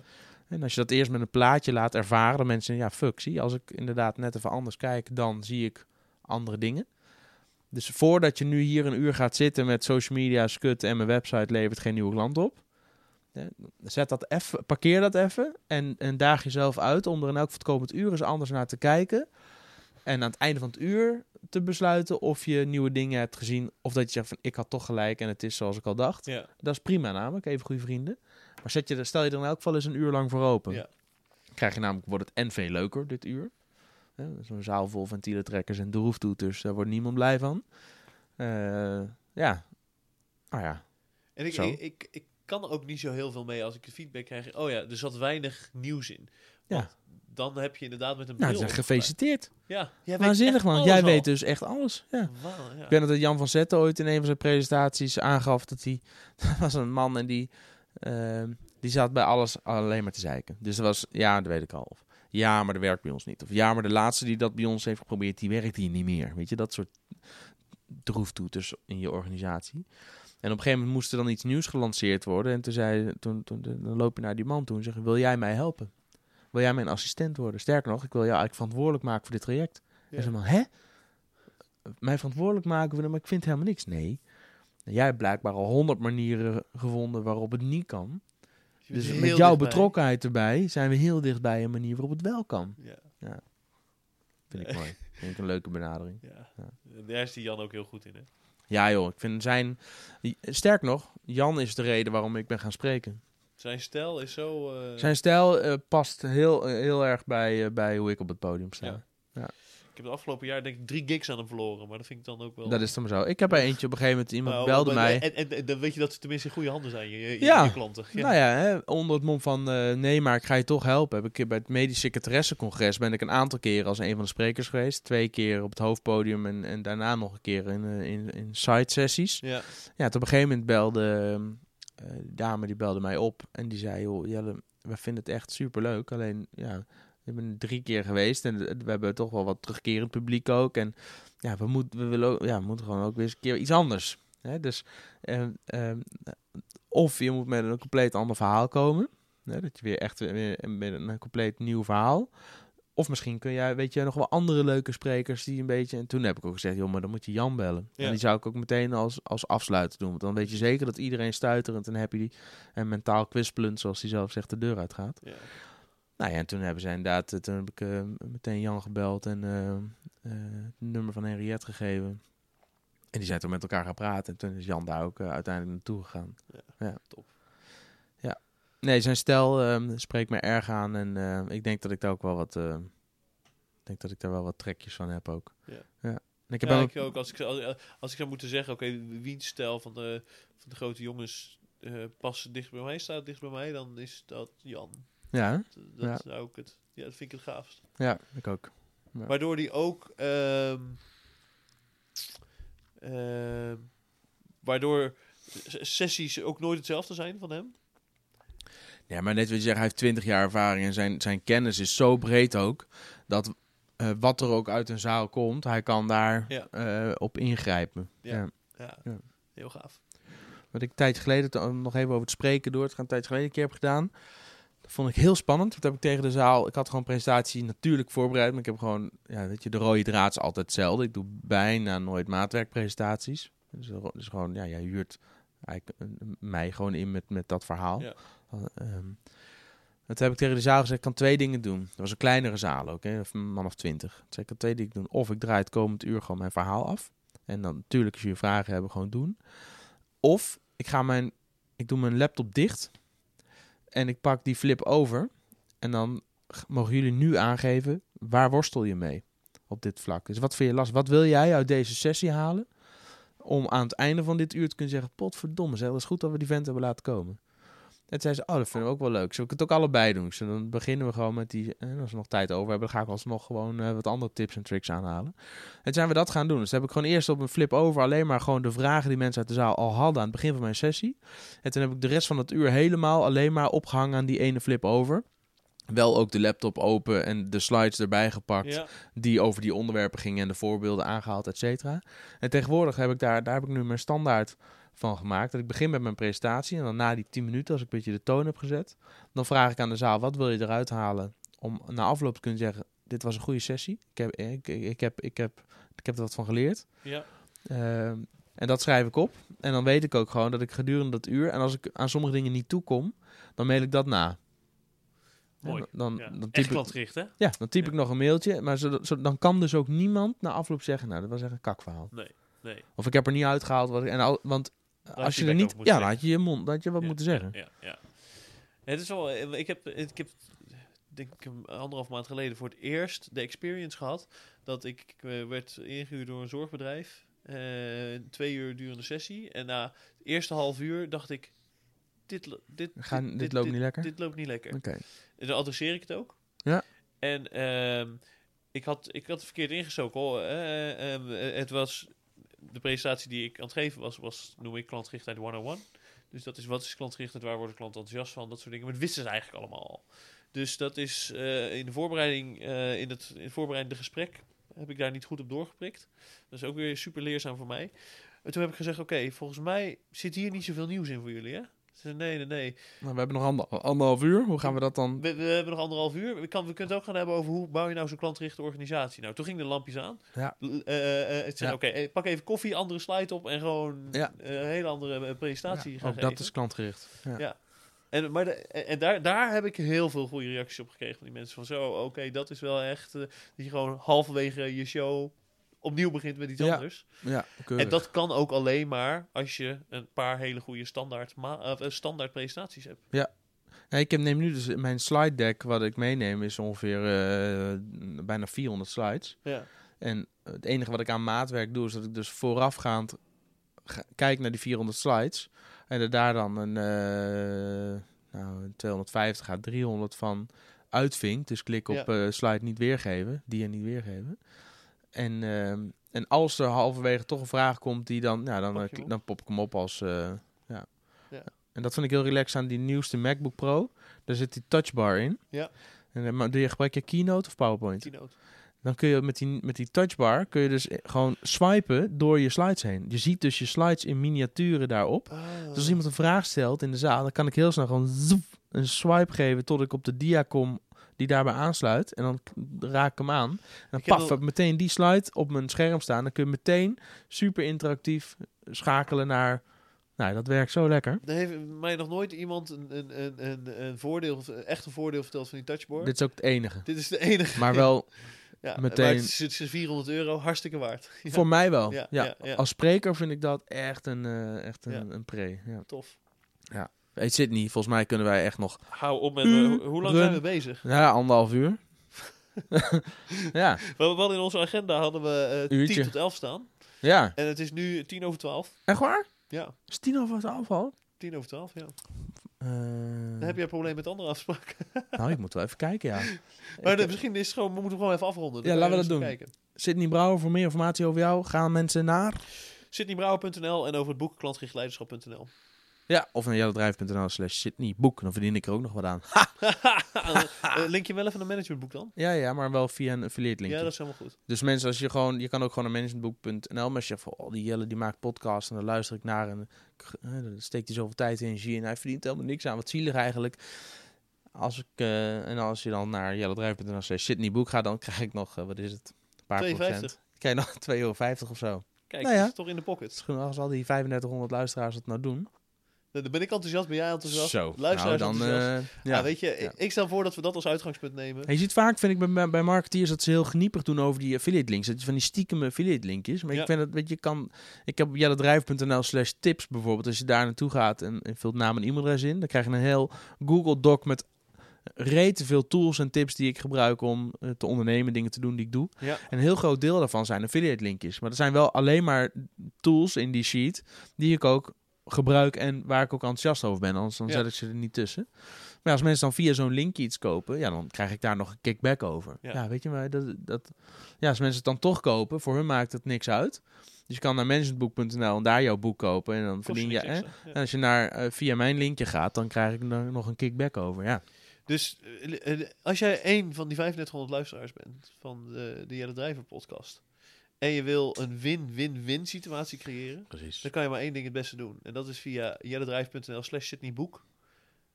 En als je dat eerst met een plaatje laat ervaren, dan mensen, ja, fuck, zie, als ik inderdaad net even anders kijk, dan zie ik andere dingen. Dus voordat je nu hier een uur gaat zitten met social media, skut en mijn website levert geen nieuwe klant op. Zet dat even, parkeer dat even en, en daag jezelf uit om er in elk geval het komend uur eens anders naar te kijken. En aan het einde van het uur te besluiten of je nieuwe dingen hebt gezien. Of dat je zegt van ik had toch gelijk en het is zoals ik al dacht. Ja. Dat is prima namelijk, even goede vrienden. Maar zet je, er- stel je er in elk geval eens een uur lang voor open. Ja. Krijg je namelijk, wordt het en veel leuker dit uur. Hè, Zo'n zaal vol ventielentrekkers en droeftoeters, daar wordt niemand blij van. Eh, ja, nou ja. En ik, ik, ik, ik kan ook niet zo heel veel mee als ik de feedback krijg. Oh ja, er zat weinig nieuws in. Ja. Dan heb je inderdaad met een Nou, bril op- gefeliciteerd. Ja, jij Waanzinnig man, jij al. weet dus echt alles. Ja. Ja. Ik weet nog dat Jan van Zetten ooit in een van zijn presentaties aangaf dat hij... Dat was een man en die, ehm, die zat bij alles alleen maar te zeiken. Dus dat was, ja, dat weet ik al. Of, ja, maar dat werkt bij ons niet. Of ja, maar de laatste die dat bij ons heeft geprobeerd, die werkt hier niet meer. Weet je, dat soort droeftoeters in je organisatie. En op een gegeven moment moest er dan iets nieuws gelanceerd worden. En toen zei, toen, toen, dan loop je naar die man toe en zeg wil jij mij helpen? Wil jij mijn assistent worden? Sterker nog, ik wil jou eigenlijk verantwoordelijk maken voor dit traject. Ja. En ze man, hè? Mij verantwoordelijk maken maar ik vind helemaal niks. Nee. Jij hebt blijkbaar al honderd manieren gevonden waarop het niet kan. Dus met jouw betrokkenheid erbij zijn we heel dichtbij een manier waarop het wel kan. Ja, Vind ik mooi. Vind ik een leuke benadering. ja. Ja. Daar is die Jan ook heel goed in, hè? Ja joh, ik vind zijn... Sterk nog, Jan is de reden waarom ik ben gaan spreken. Zijn stijl is zo... eh, Zijn stijl eh, past heel, eh, heel erg bij, bij hoe ik op het podium sta. Ja. Ik heb het afgelopen jaar denk ik drie gigs aan hem verloren. Maar dat vind ik dan ook wel... Dat is dan zo. Ik heb er eentje op een gegeven moment, iemand Nou, belde mij. En, en, en dan weet je dat ze tenminste in goede handen zijn, je, je, Ja. je klanten. Ja. Nou ja, hè, onder het mom van nee, maar ik ga je toch helpen. Heb ik bij het Medisch Secretaressencongres ben ik een aantal keren als een van de sprekers geweest. Twee keer op het hoofdpodium en, en daarna nog een keer in, in, in side sessies. ja. Ja, op een gegeven moment belde ehm, eh, dame die belde mij op en die zei, joh, Jelle, we vinden het echt superleuk. Alleen, ja, we hebben drie keer geweest en eh, we hebben toch wel wat terugkerend publiek ook. En ja, we, moet, we, willen ook, ja, we moeten gewoon ook weer eens een keer iets anders. Hè? Dus, ehm, ehm, of je moet met een compleet ander verhaal komen. Hè? Dat je weer echt weer een compleet nieuw verhaal. Of misschien kun jij, weet je, nog wel andere leuke sprekers die een beetje... En toen heb ik ook gezegd, joh, maar dan moet je Jan bellen. Ja. En die zou ik ook meteen als, als afsluiter doen. Want dan weet je zeker dat iedereen stuiterend en happy en mentaal kwispelend, zoals hij zelf zegt, de deur uitgaat. Ja. Nou ja, en toen hebben ze inderdaad, eh, toen heb ik eh, meteen Jan gebeld en eh, het nummer van Henriette gegeven. En die zijn toen met elkaar gaan praten. En toen is Jan daar ook uiteindelijk naartoe gegaan. Ja, top. Ja. Nee, zijn stijl ehm, spreekt me erg aan. En eh, ik denk dat ik daar ook wel wat... eh, denk dat ik daar wel wat trekjes van heb ook. Ja. En ik heb Ja, ik ook. Als ik, als, als ik zou moeten zeggen, oké, wiens stijl van de, van de grote jongens eh past dicht bij mij, staat dicht bij mij, dan is dat Jan. Ja? Dat, dat Ja. zou ik het, ja, dat vind ik het gaafst. ja, ik ook. Ja. Waardoor die ook, ehm, ehm, waardoor sessies ook nooit hetzelfde zijn van hem. Ja, maar net wat je zegt, hij heeft 20 jaar ervaring en zijn, zijn kennis is zo breed ook, dat eh, wat er ook uit een zaal komt, hij kan daar Ja. eh, op ingrijpen. Ja. Ja. Ja, heel gaaf. Wat ik tijdje geleden, nog even over het spreken door te gaan, een tijdje geleden een keer heb gedaan. Dat vond ik heel spannend. Dat heb ik tegen de zaal, ik had gewoon presentatie natuurlijk voorbereid, maar ik heb gewoon, ja, weet je, de rode draad is altijd hetzelfde. Ik doe bijna nooit maatwerkpresentaties. Dus, dus gewoon, ja, jij huurt eigenlijk een- mij gewoon in met, met dat verhaal. Ehm, dat heb ik tegen de zaal gezegd, ik kan twee dingen doen. Dat was een kleinere zaal ook, hè, een man of twintig. Toen ik, kan twee dingen doen. Of ik draai het komend uur gewoon mijn verhaal af. En dan natuurlijk, als jullie vragen hebben, gewoon doen. Of ik ga mijn, ik doe mijn laptop dicht en ik pak die flip over. En dan mogen jullie nu aangeven, waar worstel je mee op dit vlak? Dus wat vind je lastig? Wat wil jij uit deze sessie halen? Om aan het einde van dit uur te kunnen zeggen, potverdomme dat is goed dat we die vent hebben laten komen. En zei ze, oh, dat vinden we ook wel leuk. Zullen we het ook allebei doen? Dus dan beginnen we gewoon met die, en als we nog tijd over hebben, dan ga ik alsnog gewoon eh, wat andere tips en tricks aanhalen. En zijn we dat gaan doen. Dus heb ik gewoon eerst op een flip over alleen maar gewoon de vragen die mensen uit de zaal al hadden aan het begin van mijn sessie. En toen heb ik de rest van het uur helemaal alleen maar opgehangen aan die ene flip over. wel ook de laptop open en de slides erbij gepakt Ja, die over die onderwerpen gingen en de voorbeelden aangehaald, et cetera. En tegenwoordig heb ik daar, daar heb ik nu mijn standaard van gemaakt. Dat ik begin met mijn presentatie en dan na die 10 minuten, als ik een beetje de toon heb gezet, dan vraag ik aan de zaal, wat wil je eruit halen? Om na afloop te kunnen zeggen, dit was een goede sessie. Ik heb, ik, heb, ik heb, ik heb er wat van geleerd. ja. Ehm, en dat schrijf ik op. En dan weet ik ook gewoon dat ik gedurende dat uur, en als ik aan sommige dingen niet toekom, dan mail ik dat na. Mooi. Dan, ja. dan typ ik, klantgericht, hè? ja, dan typ Ja. ik nog een mailtje. Maar zo, zo- dan kan dus ook niemand na afloop zeggen, nou, dat was echt een kakverhaal. Nee, nee. Of ik heb er niet uitgehaald. Wat ik, en al, want als je je er niet... Ja, zeggen. had je je mond, had je wat Ja, moeten zeggen. Ja, ja. Het is wel, eh, ik heb, ik heb denk ik een anderhalf maand geleden voor het eerst de experience gehad dat ik eh, werd ingehuurd door een zorgbedrijf. eh, twee uur durende sessie. En na het eerste half uur dacht ik, dit, dit, Ga- dit loopt niet lekker? Dit loopt niet lekker. Oké. En dan adresseer ik het ook. Ja. En ehm, ik, had, ik had het verkeerd ingestoken. hoor. Eh, ehm, eh, het was de presentatie die ik aan het geven was, was noem ik klantgerichtheid 101. Dus dat is wat is klantgerichtheid, waar wordt de klant enthousiast van, dat soort dingen. Maar dat wisten ze eigenlijk allemaal al. Dus dat is eh, in de voorbereiding, eh, in, het, in het voorbereidende gesprek, heb ik daar niet goed op doorgeprikt. Dat is ook weer super leerzaam voor mij. En toen heb ik gezegd, oké, volgens mij zit hier niet zoveel nieuws in voor jullie, hè? Ze zeiden, nee, nee, nee. Nou, we hebben nog ander, anderhalf uur. Hoe gaan we dat dan... We, we hebben nog anderhalf uur. We, kan, we kunnen het ook gaan hebben over hoe bouw je nou zo'n klantgerichte organisatie. Nou, toen gingen de lampjes aan. Ja. Eh, eh, het zei, Ja. oké, eh, pak even koffie, andere slide op en gewoon Ja. eh, een hele andere eh, presentatie Ja, gaan ook geven. dat is klantgericht. Ja. En, maar de- en daar, daar heb ik heel veel goede reacties op gekregen van die mensen. Van zo, oké, dat is wel echt... eh, dat je gewoon halverwege je show opnieuw begint met iets Ja, anders. Ja, keurig. En dat kan ook alleen maar als je een paar hele goede standaard, of, eh, standaard presentaties hebt. Ja, ik heb, neem nu dus mijn slide deck, wat ik meeneem, is ongeveer eh, bijna 400 slides. Ja. En het enige wat ik aan maatwerk doe, is dat ik dus voorafgaand ga- kijk naar die 400 slides. En er daar dan een, eh, nou, een 250 à 300 van uitvink. Dus klik op Ja. eh, slide niet weergeven, die niet weergeven. En, ehm, en als er halverwege toch een vraag komt, die dan, ja, dan, Pak eh, dan pop ik hem op als... eh, ja. Ja. En dat vind ik heel relaxed aan die nieuwste MacBook Pro. Daar zit die touchbar in. Ja. En, eh, maar doe je, gebruik je Keynote of PowerPoint? Keynote. Dan kun je met die, met die touchbar kun je dus gewoon swipen door je slides heen. Je ziet dus je slides in miniaturen daarop. Ah. Dus als iemand een vraag stelt in de zaal, dan kan ik heel snel gewoon zoep, een swipe geven tot ik op de dia kom die daarbij aansluit. En dan raak ik hem aan. En dan Ik paf, heb meteen die slide op mijn scherm staan. Dan kun je meteen super interactief schakelen naar... Nou, dat werkt zo lekker. Er heeft mij nog nooit iemand een, een, een, een, een voordeel, echt een voordeel verteld van die touchboard. Dit is ook het enige. Dit is de enige. Maar wel ja, meteen- Maar het is, het is 400 euro, hartstikke waard. Ja, voor mij wel. Ja, Ja, ja, ja. Als spreker vind ik dat echt een, eh, echt een, Ja. een pre. Ja. Tof. Het zit niet. Volgens mij kunnen wij echt nog Hou op met... Uur, hoe- lang run. zijn we bezig? Ja, anderhalf uur. ja, We hadden in onze agenda hadden we eh Uurtje. 10 tot 11 staan. ja. En het is nu 10 over 12. Echt waar? Ja, Is tien over twaalf al? 10 over 12, ja. Eh, Dan heb jij een probleem met andere afspraken. Nou, ik moet wel even kijken, ja. Maar Ik- de- misschien is het gewoon... We moeten gewoon even afronden. Ja, laten je we dat even Kijken. Sydney Brouwer, voor meer informatie over jou, gaan mensen naar... Sydneybrouwer.nl en over het boek klantgerichtleiderschap.nl. Ja, of naar jellendrijf.nl slash Sydney Boek. Dan verdien ik er ook nog wat aan. Eh, link je wel even een managementboek dan? Ja, ja, maar wel via een affiliate link. Ja, dat is helemaal goed. Dus mensen, als je gewoon, je kan ook gewoon naar managementboek.nl, maar als je zegt van, oh, die Jelle die maakt podcast en dan luister ik naar en eh, dan steekt hij zoveel tijd en energie en hij verdient helemaal niks aan. Wat zielig eigenlijk. Als ik, eh, en als je dan naar jellendrijf.nl slash Sydney Boek gaat, dan krijg ik nog, eh, wat is het, een paar 2,50. procent. Krijg nog 2,50 euro of zo. Kijk, Nou ja. dat is toch in de pocket. als al die 3500 luisteraars dat nou doen. Dan ben ik enthousiast, ben jij enthousiast? Zo, Luisteraars nou, dan, enthousiast. eh, ja. ja. weet je, Ja. ik stel voor dat we dat als uitgangspunt nemen. Je ziet vaak, vind ik, bij, bij marketeers dat ze heel geniepig doen over die affiliate links. Dat je van die stiekem affiliate linkjes. Maar Ja. ik vind dat, weet je, kan... Ik heb op jellendrijf.nl slash tips bijvoorbeeld. Als je daar naartoe gaat en, en vult naam en e-mailadres in, dan krijg je een heel Google Doc met rete veel tools en tips die ik gebruik om eh, te ondernemen, dingen te doen die ik doe. Ja. En een heel groot deel daarvan zijn affiliate linkjes. Maar er zijn wel alleen maar tools in die sheet die ik ook gebruik en waar ik ook enthousiast over ben. Anders dan Ja. zet ik ze er niet tussen. Maar als mensen dan via zo'n linkje iets kopen, ja, dan krijg ik daar nog een kickback over. Ja. Ja, weet je, maar dat, dat, ja, als mensen het dan toch kopen, voor hun maakt het niks uit. Dus je kan naar managementboek.nl en daar jouw boek kopen en dan Kost verdien je. Hè? ja. En als je naar eh, via mijn linkje gaat, dan krijg ik er nog een kickback over. Ja, Dus eh, eh, als jij één van die 3500 luisteraars bent van de, de Jelle Drijver podcast... en je wil een win-win-win situatie creëren... Precies. dan kan je maar één ding het beste doen. En dat is via jelledrijf.nl slash.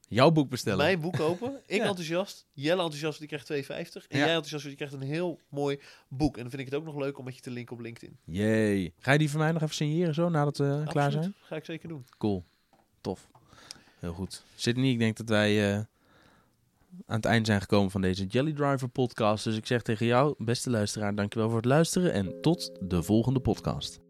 Jouw boek bestellen. Mijn boek kopen. Ik Ja. enthousiast. Jelle enthousiast, die krijgt 2,50. En Ja. jij enthousiast, die krijgt een heel mooi boek. En dan vind ik het ook nog leuk om met je te linken op LinkedIn. Jee. Ga je die voor mij nog even signeren zo, nadat we klaar Absoluut. zijn? Ga ik zeker doen. Cool. Tof. Heel goed. Sydney, ik denk dat wij eh, aan het eind zijn gekomen van deze Jelly Driver podcast. Dus ik zeg tegen jou, beste luisteraar, dankjewel voor het luisteren en tot de volgende podcast.